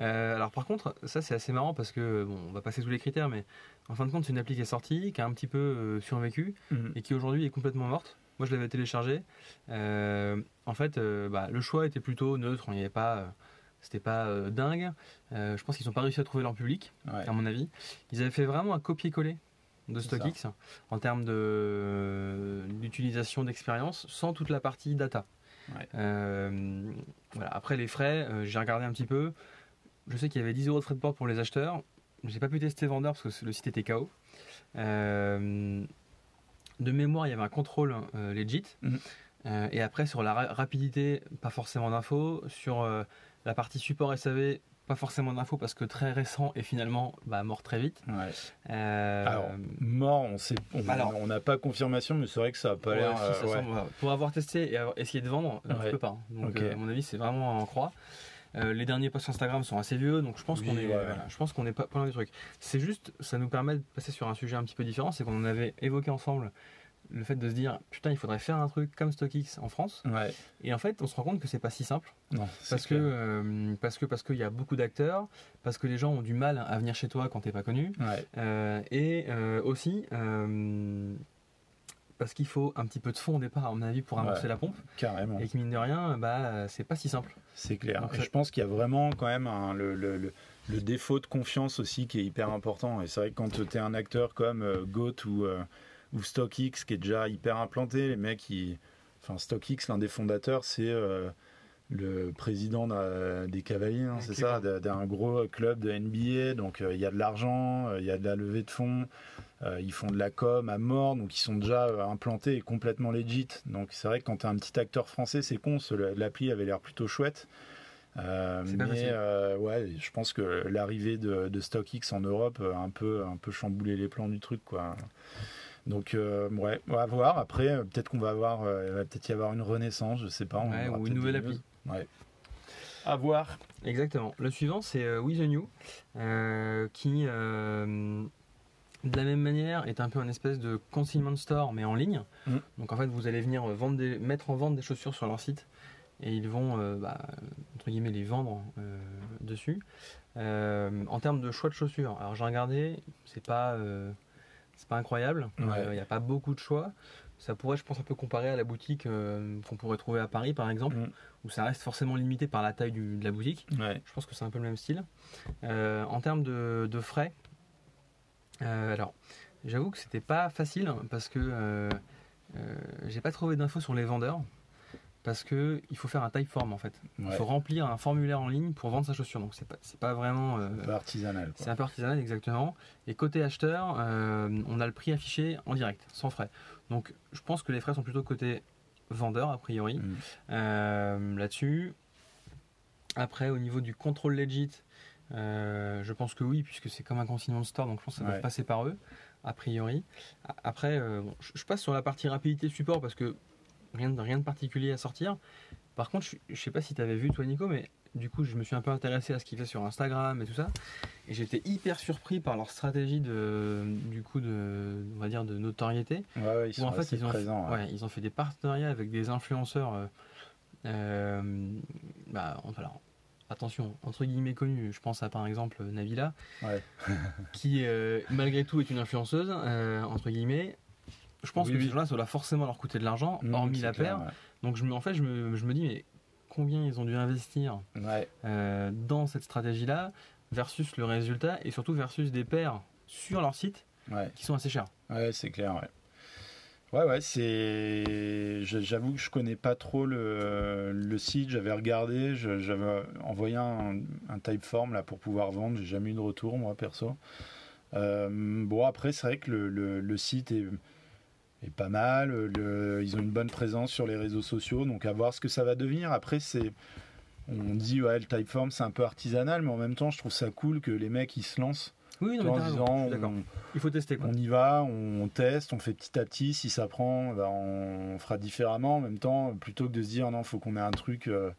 Euh, alors par contre, ça c'est assez marrant parce que, bon, on va passer tous les critères, mais en fin de compte, c'est une appli qui est sortie, qui a un petit peu euh, survécu Mhm. et qui aujourd'hui est complètement morte. Moi, je l'avais téléchargée. Euh, en fait, bah, le choix était plutôt neutre. Il n'y avait pas, c'était pas dingue. Je pense qu'ils n'ont pas réussi à trouver leur public, Ouais. à mon avis. Ils avaient fait vraiment un copier-coller de StockX en termes de d'utilisation d'expérience, sans toute la partie data. Ouais. Voilà. Après les frais, j'ai regardé un petit peu. Je sais qu'il y avait 10 euros de frais de port pour les acheteurs. J'ai pas pu tester vendeur parce que le site était KO. Euh, de mémoire, il y avait un contrôle euh, legit. Mhm. Euh, et après, sur la ra- rapidité, pas forcément d'infos. Sur euh, la partie support SAV, pas forcément d'infos parce que très récent et finalement bah, mort très vite. Ouais. Euh, Alors, mort, on sait, on on n'a pas confirmation, mais c'est vrai que ça a pas ouais, l'air. si, euh, ouais. Pour avoir testé et avoir essayé de vendre, Ouais. je peux pas. hein. Donc, euh, à mon avis, c'est vraiment en croix. Euh, les derniers posts Instagram sont assez vieux, donc je pense Oui, qu'on est, ouais, ouais. voilà, je pense qu'on est pas, pas loin du truc. C'est juste, ça nous permet de passer sur un sujet un petit peu différent, c'est qu'on en avait évoqué ensemble le fait de se dire putain, il faudrait faire un truc comme StockX en France. Ouais. Et en fait, on se rend compte que c'est pas si simple Non, parce que, euh, parce que parce qu'il y a beaucoup d'acteurs, parce que les gens ont du mal à venir chez toi quand t'es pas connu, Ouais. euh, et euh, aussi parce qu'il faut un petit peu de fonds au départ à mon avis pour amorcer Ouais. la pompe Carrément. et que mine de rien, bah c'est pas si simple. C'est clair. Donc, Et ça- je pense qu'il y a vraiment quand même un- le, le- le- le défaut de confiance aussi qui est hyper important. Et c'est vrai que quand tu es un acteur comme euh, Goat ou, euh, ou StockX qui est déjà hyper implanté, les mecs, ils... enfin StockX, l'un des fondateurs, c'est euh, le président des Cavaliers, hein, c'est ça, d'un d'un gros club de NBA. Donc euh, il y a de l'argent, euh, il y a de la levée de fonds. Euh, ils font de la com à mort, donc ils sont déjà euh, implantés et complètement legit. Donc c'est vrai que quand tu es un petit acteur français, c'est con, ce- l'appli avait l'air plutôt chouette. Euh, mais euh, ouais, je pense que l'arrivée de, de StockX en Europe a un peu, un peu chamboulé les plans du truc. Quoi. Donc, ouais, on va voir. Après, peut-être qu'on va avoir, il va peut-être y avoir une renaissance, je sais pas. ou une nouvelle appli. Ouais. À voir. Exactement. Le suivant, c'est euh, With the New, euh, qui, euh, de la même manière, est un peu un espèce de consignment store, mais en ligne. Mm. Donc en fait, vous allez venir vendre mettre en vente des chaussures sur leur site et ils vont, bah, entre guillemets, les vendre dessus. en termes de choix de chaussures, alors j'ai regardé, c'est pas, c'est pas incroyable. Il n'y a pas beaucoup de choix. Ça pourrait, je pense, un peu comparer à la boutique qu'on pourrait trouver à Paris, par exemple. Mm où ça reste forcément limité par la taille de la boutique. Je pense que c'est un peu le même style. Euh, en termes de, frais, euh, alors j'avoue que c'était pas facile parce que euh, j'ai pas trouvé d'infos sur les vendeurs parce que il faut faire un typeform en fait. Il faut remplir un formulaire en ligne pour vendre sa chaussure. Donc c'est pas pas vraiment. un peu artisanal. C'est un peu artisanal exactement. Et côté acheteur, on a le prix affiché en direct, sans frais. Donc je pense que les frais sont plutôt côté vendeur a priori mm. euh, là-dessus. Après, au niveau du contrôle legit, euh, je pense que oui, puisque c'est comme un consignment de store, donc je pense que ça doit passer par eux, a priori. Après, euh, je passe sur la partie rapidité support parce que rien de, rien de particulier à sortir. Par contre, je, ne sais pas si tu avais vu toi Nico, mais du coup, je me suis un peu intéressé à ce qu'ils fait sur Instagram et tout ça. Et j'étais hyper surpris par leur stratégie de, du coup, de, on va dire, de notoriété. Ouais, ils sont en fait, ils ont, présents, ouais. ils ont fait des partenariats avec des influenceurs. Euh, euh bah, alors, attention, entre guillemets connus. Je pense à par exemple Navila, qui euh, malgré tout est une influenceuse, euh, entre guillemets. Je pense que ces gens-là, ça doit forcément leur coûter de l'argent, hormis la paire. Donc je me, en fait, je me, je me dis, mais combien ils ont dû investir euh, dans cette stratégie-là versus le résultat et surtout versus des paires sur leur site qui sont assez chers. Ouais, c'est clair. Ouais. Ouais, c'est. J'avoue que je connais pas trop le, site. J'avais regardé, j'avais envoyé un, un typeform là pour pouvoir vendre. J'ai jamais eu de retour, moi perso. Euh, bon, après, c'est vrai que le, site est, est pas mal. ils ont une bonne présence sur les réseaux sociaux, donc à voir ce que ça va devenir. Après, c'est on dit ouais le Typeform c'est un peu artisanal, mais en même temps je trouve ça cool que les mecs ils se lancent. Oui, en disant, il faut tester. On y va, on teste, on fait petit à petit. Si ça prend, ben, on fera différemment. En même temps, plutôt que de se dire non, faut qu'on ait un truc euh,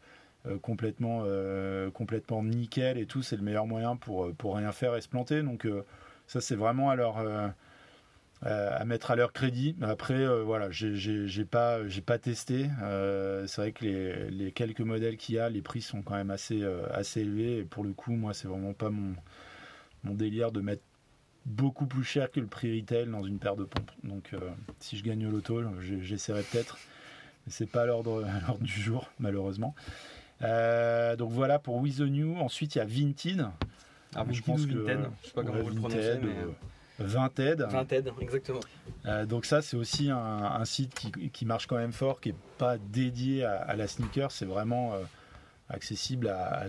euh, complètement, euh, complètement nickel et tout, c'est le meilleur moyen pour pour rien faire et se planter. Donc ça c'est vraiment à leur à mettre à leur crédit. Après, voilà, j'ai pas, j'ai pas testé. C'est vrai que les, les quelques modèles qu'il y a, les prix sont quand même assez, assez élevés. Et pour le coup, moi, c'est vraiment pas mon, mon délire de mettre beaucoup plus cher que le prix retail dans une paire de pompes. Donc, si je gagne au loto, j'essaierai peut-être. Mais c'est pas l'ordre du jour, malheureusement. donc voilà pour With the New. Ensuite, il y a Vinted. Ah, je pense que, je sais pas comment vous le prononcez, mais... Vinted. Vinted, exactement. Euh, donc ça, c'est aussi un, site qui, marche quand même fort, qui n'est pas dédié à, la sneaker, c'est vraiment euh, accessible à,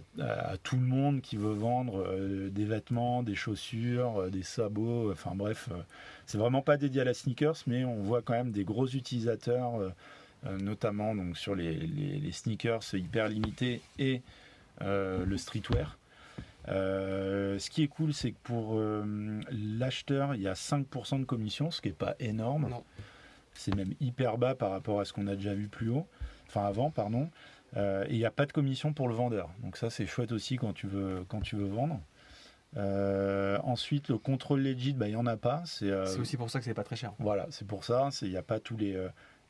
tout le monde qui veut vendre euh, des vêtements, des chaussures, des sabots, enfin bref, c'est vraiment pas dédié à la sneakers, mais on voit quand même des gros utilisateurs, notamment donc sur les, les, sneakers hyper limités et le streetwear. Euh, ce qui est cool, c'est que pour euh, l'acheteur, il y a 5% de commission, ce qui n'est pas énorme. C'est même hyper bas par rapport à ce qu'on a déjà vu plus haut, enfin avant, pardon. Euh, et il n'y a pas de commission pour le vendeur. Donc ça, c'est chouette aussi quand tu veux, quand tu veux vendre. ensuite, le contrôle legit, bah, il n'y en a pas. C'est aussi pour ça que c'est pas très cher. Voilà, c'est pour ça. Il n'y a pas tous les,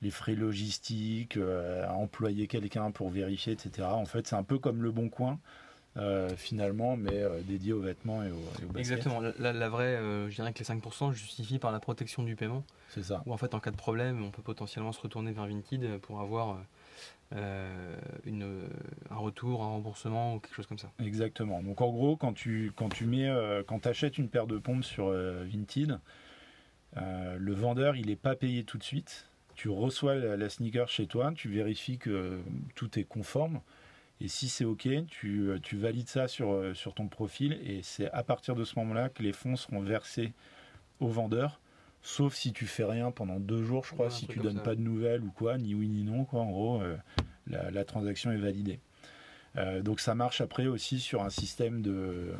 les frais logistiques, à employer quelqu'un pour vérifier, etc. En fait, c'est un peu comme le bon coin. Euh, finalement, mais euh, dédié aux vêtements et aux, Exactement. La, vraie, euh, je dirais que les 5% justifient par la protection du paiement. C'est ça. Ou en fait, en cas de problème, on peut potentiellement se retourner vers Vinted pour avoir une, un retour, un remboursement ou quelque chose comme ça. Exactement. Donc en gros, quand tu, quand tu mets, quand achètes une paire de pompes sur Vinted, le vendeur, il n'est pas payé tout de suite. Tu reçois la sneaker chez toi, tu vérifies que tout est conforme et si c'est OK, tu, euh, tu, valides ça sur, euh, sur ton profil et c'est à partir de ce moment-là que les fonds seront versés au vendeur. Sauf si tu fais rien pendant deux jours, je crois, si tu donnes pas de nouvelles ou quoi, ni oui ni non, quoi. En gros, euh, la, transaction est validée. donc ça marche après aussi sur un système de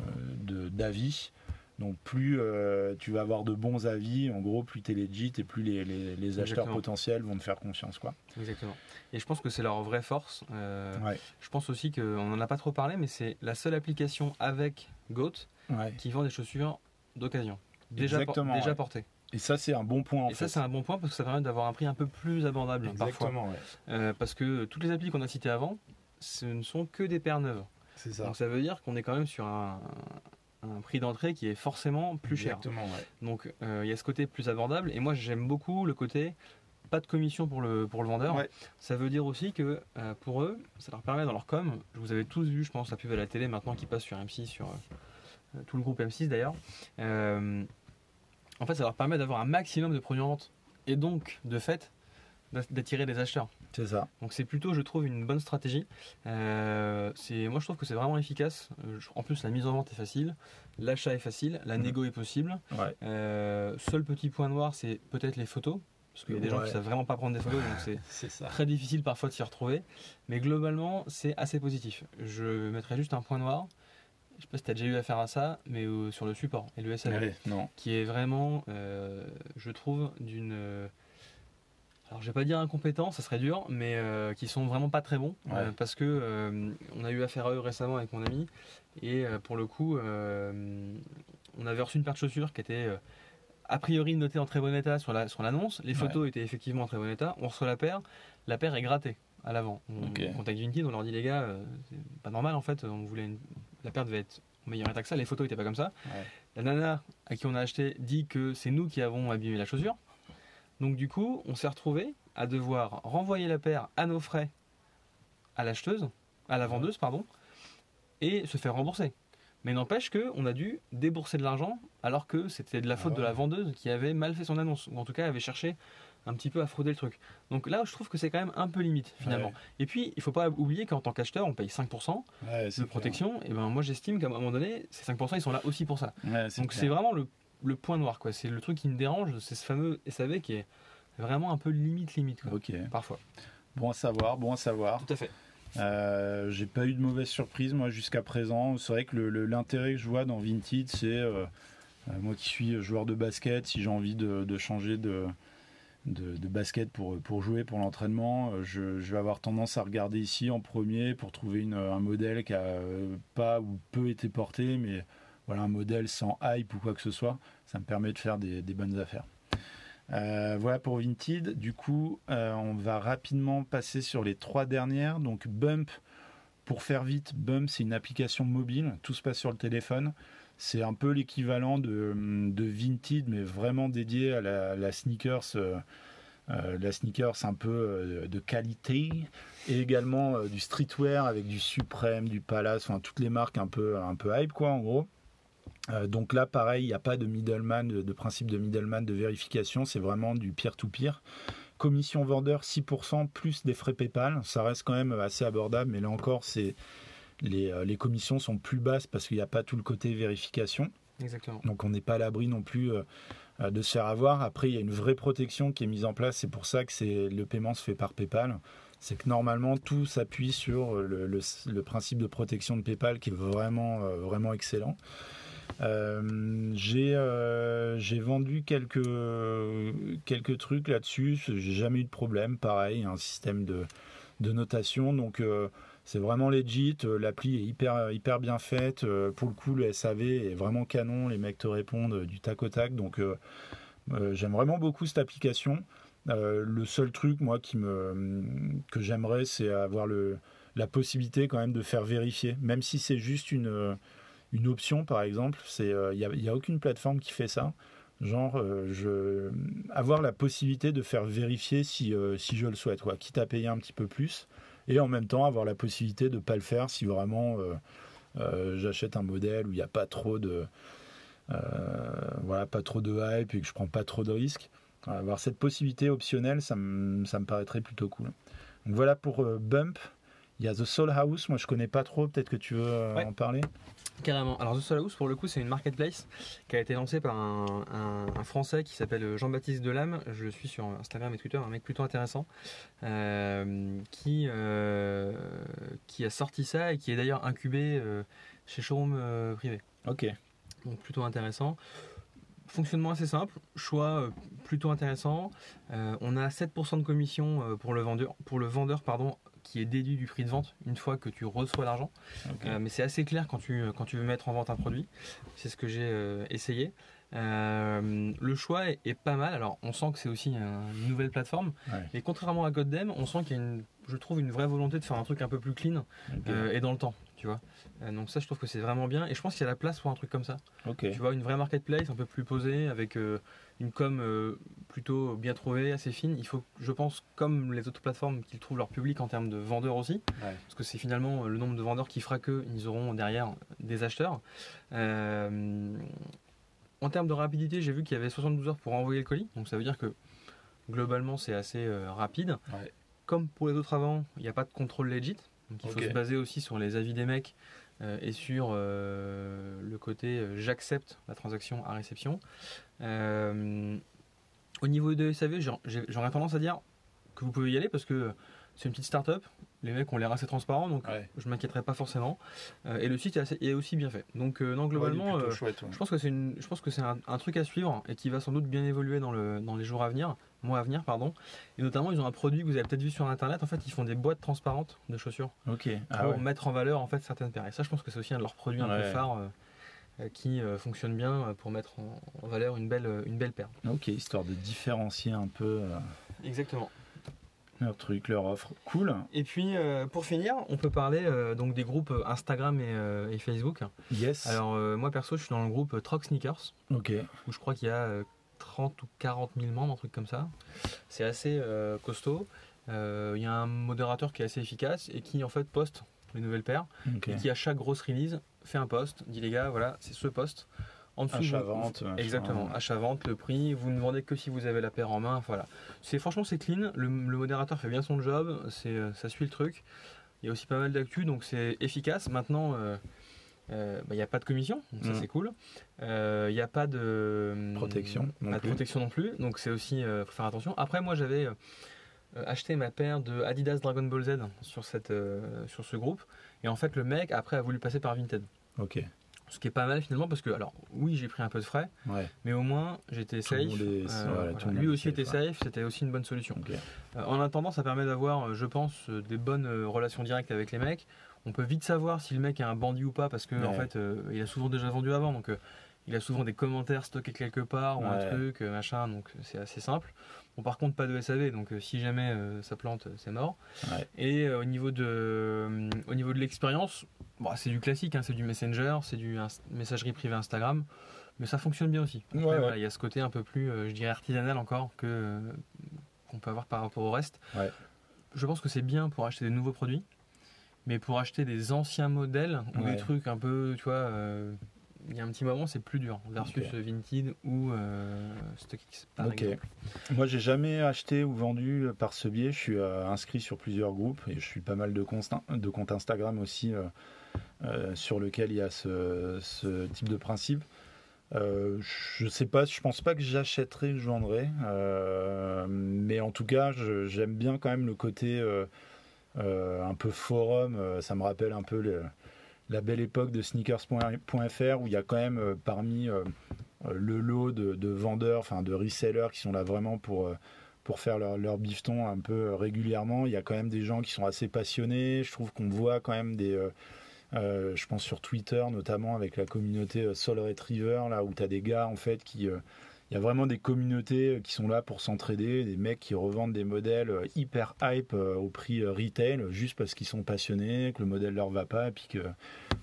d'avis. Donc plus euh, tu vas avoir de bons avis, en gros, plus tu es legit et plus les, les- les acheteurs potentiels vont te faire confiance. Quoi. Exactement. Et je pense que c'est leur vraie force. Euh, Ouais. Je pense aussi qu'on n'en a pas trop parlé, mais c'est la seule application avec Goat Ouais. qui vend des chaussures d'occasion. Déjà, por- déjà portées. Et ça, c'est un bon point en Et fait. ça, c'est un bon point parce que ça permet d'avoir un prix un peu plus abordable parfois. Exactement, ouais. Euh, parce que toutes les applis qu'on a citées avant, ce ne sont que des paires neuves. C'est ça. Donc ça veut dire qu'on est quand même sur un, un prix d'entrée qui est forcément plus cher. Exactement, ouais. Donc euh, il y a ce côté plus abordable. Et moi j'aime beaucoup le côté pas de commission pour le, pour le vendeur. Ouais. Ça veut dire aussi que euh, pour eux, ça leur permet dans leur com, vous avez tous vu je pense la pub à la télé maintenant qui passe sur M6, sur tout le groupe M6 d'ailleurs. En fait ça leur permet d'avoir un maximum de produits en vente. Et donc de fait d'attirer des acheteurs. C'est ça. Donc c'est plutôt, je trouve, une bonne stratégie. Euh, c'est, moi, je trouve que c'est vraiment efficace. Euh, En plus, la mise en vente est facile, l'achat est facile, la Mhm. négo est possible. Ouais. Euh, seul petit point noir, c'est peut-être les photos, parce qu'il y a des gens qui savent vraiment pas prendre des photos, donc c'est très difficile parfois de s'y retrouver. Mais globalement, c'est assez positif. Je mettrais juste un point noir. Je sais pas si tu as déjà eu affaire à ça, mais euh, sur le support et le SAV Ouais, non. qui est vraiment, euh, je trouve, d'une. euh, alors, je vais pas dire incompétent, ça serait dur, mais qui sont vraiment pas très bons. Ouais. parce que on a eu affaire à eux récemment avec mon ami, et pour le coup, on avait reçu une paire de chaussures qui était a priori notée en très bon état sur la- sur l'annonce. Les photos étaient effectivement en très bon état. On reçoit la paire, la paire est grattée à l'avant. On, contacte Vinted, on leur dit les gars, c'est pas normal en fait, on voulait une- la paire devait être meilleur état que ça, les photos étaient pas comme ça. Ouais. La nana à qui on a acheté dit que c'est nous qui avons abîmé la chaussure. Donc du coup, on s'est retrouvé à devoir renvoyer la paire à nos frais à l'acheteuse, à la vendeuse, pardon, et se faire rembourser. Mais n'empêche que on a dû débourser de l'argent alors que c'était de la faute Ah de ouais. la vendeuse qui avait mal fait son annonce, ou en tout cas avait cherché un petit peu à frauder le truc. Donc là, je trouve que c'est quand même un peu limite finalement. Ouais. Et puis, il faut pas oublier qu'en tant qu'acheteur, on paye 5% Ouais, c'est de protection. Et ben moi, j'estime qu'à un moment donné, ces 5% ils sont là aussi pour ça. Ouais, Donc c'est vraiment le, le point noir, quoi. C'est le truc qui me dérange, c'est ce fameux SAV qui est vraiment un peu limite, limite, quoi, Ok. parfois. Bon à savoir, bon à savoir. Tout à fait. Euh, j'ai pas eu de mauvaise surprise moi jusqu'à présent. C'est vrai que le- le- l'intérêt que je vois dans Vinted, c'est euh, euh, moi qui suis joueur de basket, si j'ai envie de, de changer de, de, basket pour, jouer, pour l'entraînement, euh, je, vais avoir tendance à regarder ici en premier pour trouver une- un modèle qui a euh, pas ou peu été porté, mais voilà un modèle sans hype ou quoi que ce soit. Ça me permet de faire des, bonnes affaires. Euh, voilà pour Vinted. Du coup, euh, on va rapidement passer sur les trois dernières. Donc Bump, pour faire vite, Bump c'est une application mobile. Tout se passe sur le téléphone. C'est un peu l'équivalent de, de Vinted, mais vraiment dédié à la, sneakers. euh, euh, la sneakers un peu euh, de qualité et également du streetwear avec du Supreme, du Palace, enfin toutes les marques un peu un peu hype quoi en gros. Donc là, pareil, il n'y a pas de middleman, de, de principe de middleman de vérification, c'est vraiment du peer-to-peer. Commission vendeur 6% plus des frais PayPal, ça reste quand même assez abordable, mais là encore, c'est les, euh, les commissions sont plus basses parce qu'il n'y a pas tout le côté vérification. Exactement. Donc on n'est pas à l'abri non plus euh, euh, de se faire avoir. Après, il y a une vraie protection qui est mise en place. C'est pour ça que c'est le paiement se fait par PayPal. C'est que normalement tout s'appuie sur le, le- le principe de protection de PayPal qui est vraiment vraiment excellent. Euh, j'ai euh, vendu quelques quelques trucs là-dessus. J'ai jamais eu de problème. Pareil, un système de de notation. Donc euh, c'est vraiment legit, euh, l'appli est hyper, hyper bien faite. euh, Pour le coup, le SAV est vraiment canon. Les mecs te répondent euh, du tac au tac. Donc, j'aime vraiment beaucoup cette application. Le seul truc, moi, que j'aimerais, c'est avoir la possibilité quand même de faire vérifier. Même si c'est juste une, une option, par exemple, il n'y a, a aucune plateforme qui fait ça. Genre, avoir la possibilité de faire vérifier si, si je le souhaite, quoi, quitte à payer un petit peu plus et en même temps avoir la possibilité de pas le faire si vraiment euh, euh, j'achète un modèle où il n'y a pas trop de euh, voilà pas trop de hype et que je prends pas trop de risques. Avoir cette possibilité optionnelle ça me, ça me paraîtrait plutôt cool. Donc voilà pour Bump il y a The Soul House moi je connais pas trop peut-être que tu veux euh, Ouais. en parler Carrément. Alors The Soul House, pour le coup, c'est une marketplace qui a été lancée par un, un- un Français qui s'appelle Jean-Baptiste Delame. Je le suis sur Instagram et Twitter, un mec plutôt intéressant, euh, qui, euh, qui a sorti ça et qui est d'ailleurs incubé euh, chez Showroom Privé. ok donc plutôt intéressant. Fonctionnement assez simple, choix plutôt intéressant. on a 7% de commission pour le vendeur, pour le vendeur pardon, qui est déduit du prix de vente une fois que tu reçois l'argent. mais c'est assez clair quand tu, quand tu veux mettre en vente un produit. C'est ce que j'ai essayé. Euh, le choix est, pas mal. Alors, on sent que c'est aussi une nouvelle plateforme. Mais contrairement à Goddamn, on sent qu'il y a une, je trouve, une vraie volonté de faire un truc un peu plus clean euh, et dans le temps. Tu vois. Euh, donc ça, je trouve que c'est vraiment bien. Et je pense qu'il y a la place pour un truc comme ça. Tu vois, une vraie marketplace un peu plus posée avec une com plutôt bien trouvée, assez fine. Il faut, je pense, comme les autres plateformes, qu'ils trouvent leur public en termes de vendeurs aussi. Parce que c'est finalement le nombre de vendeurs qui fera qu'ils auront derrière des acheteurs. En termes de rapidité, j'ai vu qu'il y avait 72 heures pour envoyer le colis. Donc ça veut dire que globalement, c'est assez euh, rapide. Comme pour les autres avant, il n'y a pas de contrôle legit. Donc il faut se baser aussi sur les avis des mecs euh, et sur euh, le côté j'accepte la transaction à réception. au niveau de SAV, j'aurais tendance à dire que vous pouvez y aller parce que c'est une petite start-up. Les mecs ont l'air assez transparents, donc je m'inquiéterai pas forcément. Euh, et le site est, aussi bien fait. Donc euh, non, globalement, euh, je pense que c'est je pense que c'est un, truc à suivre et qui va sans doute bien évoluer dans, le, dans les jours à venir, mois à venir, pardon. Et notamment, ils ont un produit que vous avez peut-être vu sur internet. En fait, ils font des boîtes transparentes de chaussures ok ah pour mettre en valeur en fait certaines paires. Et ça, je pense que c'est aussi un de leurs produits un peu phares. qui fonctionne bien pour mettre en, valeur une belle, une belle paire. Ok, histoire de différencier un peu. Exactement leur truc, leur offre. Cool. Et puis euh, pour finir, on peut parler euh, donc des groupes Instagram et, Facebook. Yes. Alors euh, moi perso, je suis dans le groupe Troc Sneakers. Ok. Où je crois qu'il y a 30 ou 40 000 membres, un truc comme ça. C'est assez costaud. Il y a un modérateur qui est assez efficace et qui en fait poste les nouvelles paires et qui à chaque grosse release fait un post, dit les gars, voilà, c'est ce post. En dessous, achat-vente. Exactement, achat-vente, le prix, vous ne vendez que si vous avez la paire en main. Voilà. C'est, franchement, c'est clean. Le, modérateur fait bien son job, c'est, euh, ça suit le truc. Il y a aussi pas mal d'actu, donc c'est efficace. Maintenant, euh, euh, bah, il n'y a pas de commission, donc ça mm. c'est cool. Il n'y a pas de protection, non plus. protection non plus, donc c'est aussi faut faire attention. Après, moi j'avais acheté ma paire de Adidas Dragon Ball Z sur cette sur ce groupe, et en fait le mec après a voulu passer par Vinted. Ok. Ce qui est pas mal finalement parce que, alors oui, j'ai pris un peu de frais, mais au moins j'étais safe. Euh, lui aussi était safe, c'était aussi une bonne solution. Euh, en attendant, ça permet d'avoir, euh, je pense, des bonnes relations directes avec les mecs. On peut vite savoir si le mec est un bandit ou pas parce que en fait, il a souvent déjà vendu avant, donc il a souvent des commentaires stockés quelque part ou un truc, machin, donc c'est assez simple. Bon, par contre, pas de SAV, donc si jamais ça plante, c'est mort. Et au niveau de, au niveau de l'expérience, c'est du classique, hein, c'est du Messenger, c'est du messagerie privée Instagram, mais ça fonctionne bien aussi. Il y a ce côté un peu plus, euh, je dirais, artisanal encore que euh, qu'on peut avoir par rapport au reste. Je pense que c'est bien pour acheter des nouveaux produits, mais pour acheter des anciens modèles ou des trucs un peu, tu vois, euh, il y a un petit moment, c'est plus dur versus Vinted ou StockX par exemple. Moi, j'ai jamais acheté ou vendu par ce biais. Je suis inscrit sur plusieurs groupes et je suis pas mal de comptes, de comptes Instagram aussi euh, sur lequel il y a ce, type de principe. Euh, je sais pas, je pense pas que j'achèterai, je vendrai, euh, mais en tout cas, j'aime bien quand même le côté un peu forum. ça me rappelle un peu la belle époque de sneakers.fr où il y a quand même parmi le lot de, vendeurs, enfin de resellers qui sont là vraiment pour pour faire leur, leur bifton un peu régulièrement. Il y a quand même des gens qui sont assez passionnés. Je trouve qu'on voit quand même des, euh, je pense sur Twitter notamment avec la communauté euh, Soul Retriever là où tu as des gars en fait qui euh, il y a vraiment des communautés qui sont là pour s'entraider, des mecs qui revendent des modèles hyper hype au prix retail juste parce qu'ils sont passionnés, que le modèle leur va pas et puis que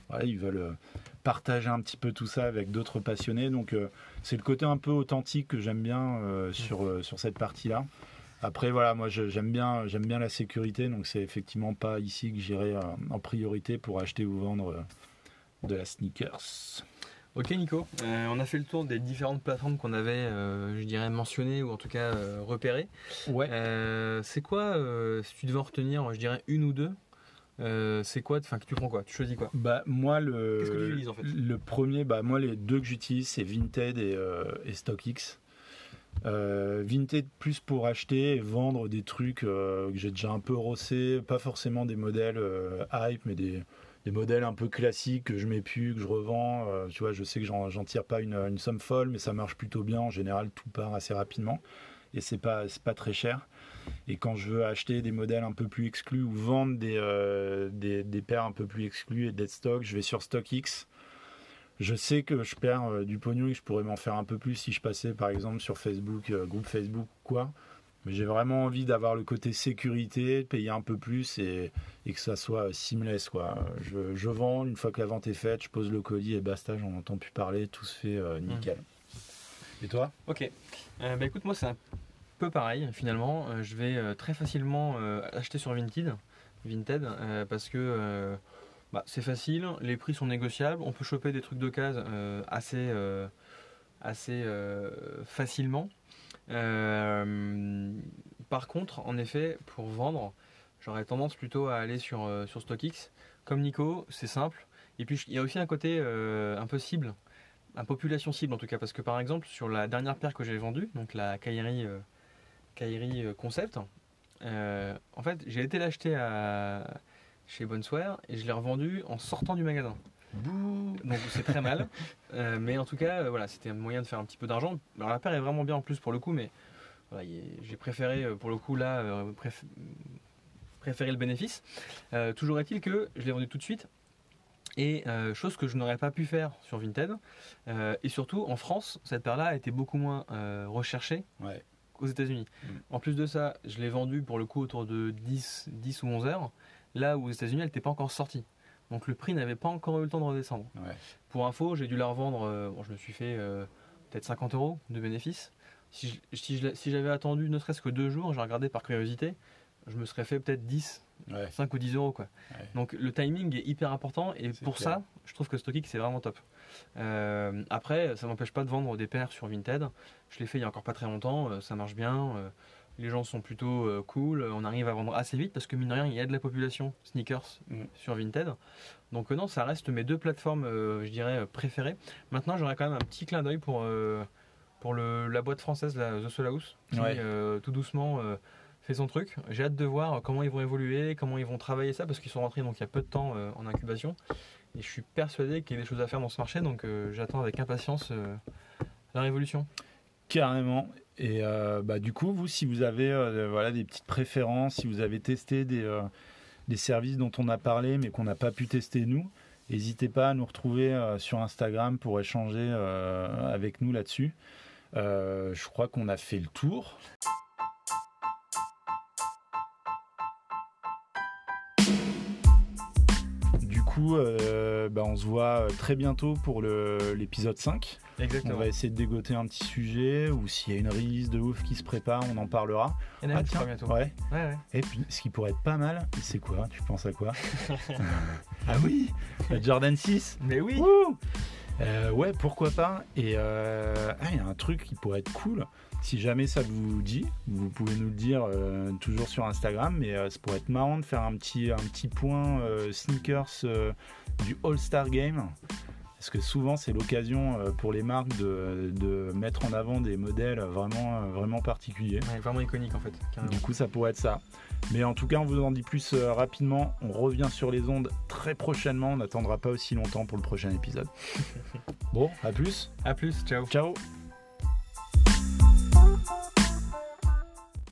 voilà, ils veulent partager un petit peu tout ça avec d'autres passionnés. Donc c'est le côté un peu authentique que j'aime bien sur, cette partie-là. Après, voilà, moi j'aime bien, j'aime bien la sécurité, donc c'est effectivement pas ici que j'irai euh, en priorité pour acheter ou vendre euh, de la sneakers. Ok Nico, euh, on a fait le tour des différentes plateformes qu'on avait, je dirais, mentionnées ou en tout cas repérées. Ouais. c'est quoi, si tu devais en retenir, je dirais une ou deux, c'est quoi Enfin, tu prends quoi? Tu choisis quoi? Bah moi le. Qu'est-ce que tu utilises en fait? Le premier, bah moi les deux que j'utilise c'est Vinted et, et StockX. Euh, Vinted plus pour acheter et vendre des trucs euh, que j'ai déjà un peu rossé, pas forcément des modèles euh, hype, mais des, des modèles un peu classiques que je mets plus, que je revends. Euh, tu vois, je sais que j'en tire pas une, somme folle, mais ça marche plutôt bien. En général, tout part assez rapidement et c'est pas pas très cher. Et quand je veux acheter des modèles un peu plus exclus ou vendre des, euh, paires un peu plus exclus et dead stock, je vais sur StockX. Je sais que je perds euh, du pognon et que je pourrais m'en faire un peu plus si je passais par exemple sur Facebook, groupe Facebook quoi. Mais j'ai vraiment envie d'avoir le côté sécurité, de payer un peu plus et, et que ça soit seamless. Quoi. Je, je vends, une fois que la vente est faite, je pose le colis et basta, j'en entends plus parler, tout se fait euh, nickel. Et toi? Ok. Euh, bah écoute, moi c'est un peu pareil finalement. Euh, je vais très facilement acheter sur Vinted, Vinted parce que bah, c'est facile, les prix sont négociables, on peut choper des trucs d'occasion euh, assez, assez facilement. Euh, par contre, en effet, pour vendre, j'aurais tendance plutôt à aller sur, euh, sur StockX. Comme Nico, c'est simple. Et puis il y a aussi un côté euh, un peu cible un population cible en tout cas. Parce que par exemple sur la dernière paire que j'ai vendue donc la Kairi euh, Kairi Concept en fait j'ai été l'acheter à chez Bonsoir et je l'ai revendue en sortant du magasin. Donc c'est très mal. Mais en tout cas voilà c'était un moyen de faire un petit peu d'argent. Alors la paire est vraiment bien en plus pour le coup mais voilà, j'ai préféré euh, pour le coup là euh, préf- préférer le bénéfice Euh, toujours est-il que je l'ai vendu tout de suite et euh, chose que je n'aurais pas pu faire sur Vinted. Euh, et surtout, en France, cette paire-là a été beaucoup moins recherchée Ouais. qu'aux États-Unis. Mm. En plus de ça, je l'ai vendue pour le coup autour de 10, 10 ou 11 heures, là où aux États-Unis, elle n'était pas encore sortie. Donc le prix n'avait pas encore eu le temps de redescendre. Ouais. Pour info, j'ai dû la revendre, bon, je me suis fait peut-être 50 euros de bénéfice. Si j'avais attendu ne serait-ce que deux jours, j'ai regardé par curiosité, je me serais fait peut-être 10, Ouais. 5 ou 10 euros. Quoi. Ouais. Donc le timing est hyper important et pour clair. ça, je trouve que StockX c'est vraiment top. Euh, après, ça m'empêche pas de vendre des paires sur Vinted. Je l'ai fait il y a encore pas très longtemps, euh, ça marche bien. euh, les gens sont plutôt euh, cool, on arrive à vendre assez vite parce que mine de rien, il y a de la population sneakers Mm. sur Vinted. Donc non, ça reste mes deux plateformes, je dirais, préférées. Maintenant, j'aurais quand même un petit clin d'œil pour, pour le, la boîte française, la The Soul House, qui Ouais. euh, tout doucement euh, fait son truc. J'ai hâte de voir comment ils vont évoluer, comment ils vont travailler ça, parce qu'ils sont rentrés donc il y a peu de temps euh, en incubation. Et je suis persuadé qu'il y a des choses à faire dans ce marché, donc j'attends avec impatience la révolution. Carrément. Et bah, du coup, vous, si vous avez voilà, des petites préférences, si vous avez testé des, des services dont on a parlé mais qu'on n'a pas pu tester nous, n'hésitez pas à nous retrouver sur Instagram pour échanger avec nous là-dessus. Euh, je crois qu'on a fait le tour. Du coup, euh, bah, on se voit très bientôt pour l'épisode 5. On Exactement. va essayer de dégoter un petit sujet ou s'il y a une release de ouf qui se prépare, on en parlera. Il y en a Ah tiens, bientôt. ouais. Ouais, ouais. Et puis, ce qui pourrait être pas mal, c'est quoi? Tu penses à quoi? Ah oui La Jordan 6 Mais oui Wouh Euh, Ouais, pourquoi pas Et euh, ah, il y a un truc qui pourrait être cool. Si jamais ça vous dit, vous pouvez nous le dire euh, toujours sur Instagram, mais ça pourrait être marrant de faire un petit, un petit point sneakers du All-Star Game. Parce que souvent, c'est l'occasion pour les marques de, de mettre en avant des modèles vraiment, vraiment particuliers. Ouais, Vraiment iconique en fait. carrément. Du coup, ça pourrait être ça. Mais en tout cas, on vous en dit plus euh, rapidement. On revient sur les ondes très prochainement. On n'attendra pas aussi longtemps pour le prochain épisode. bon, à plus. A plus, ciao Ciao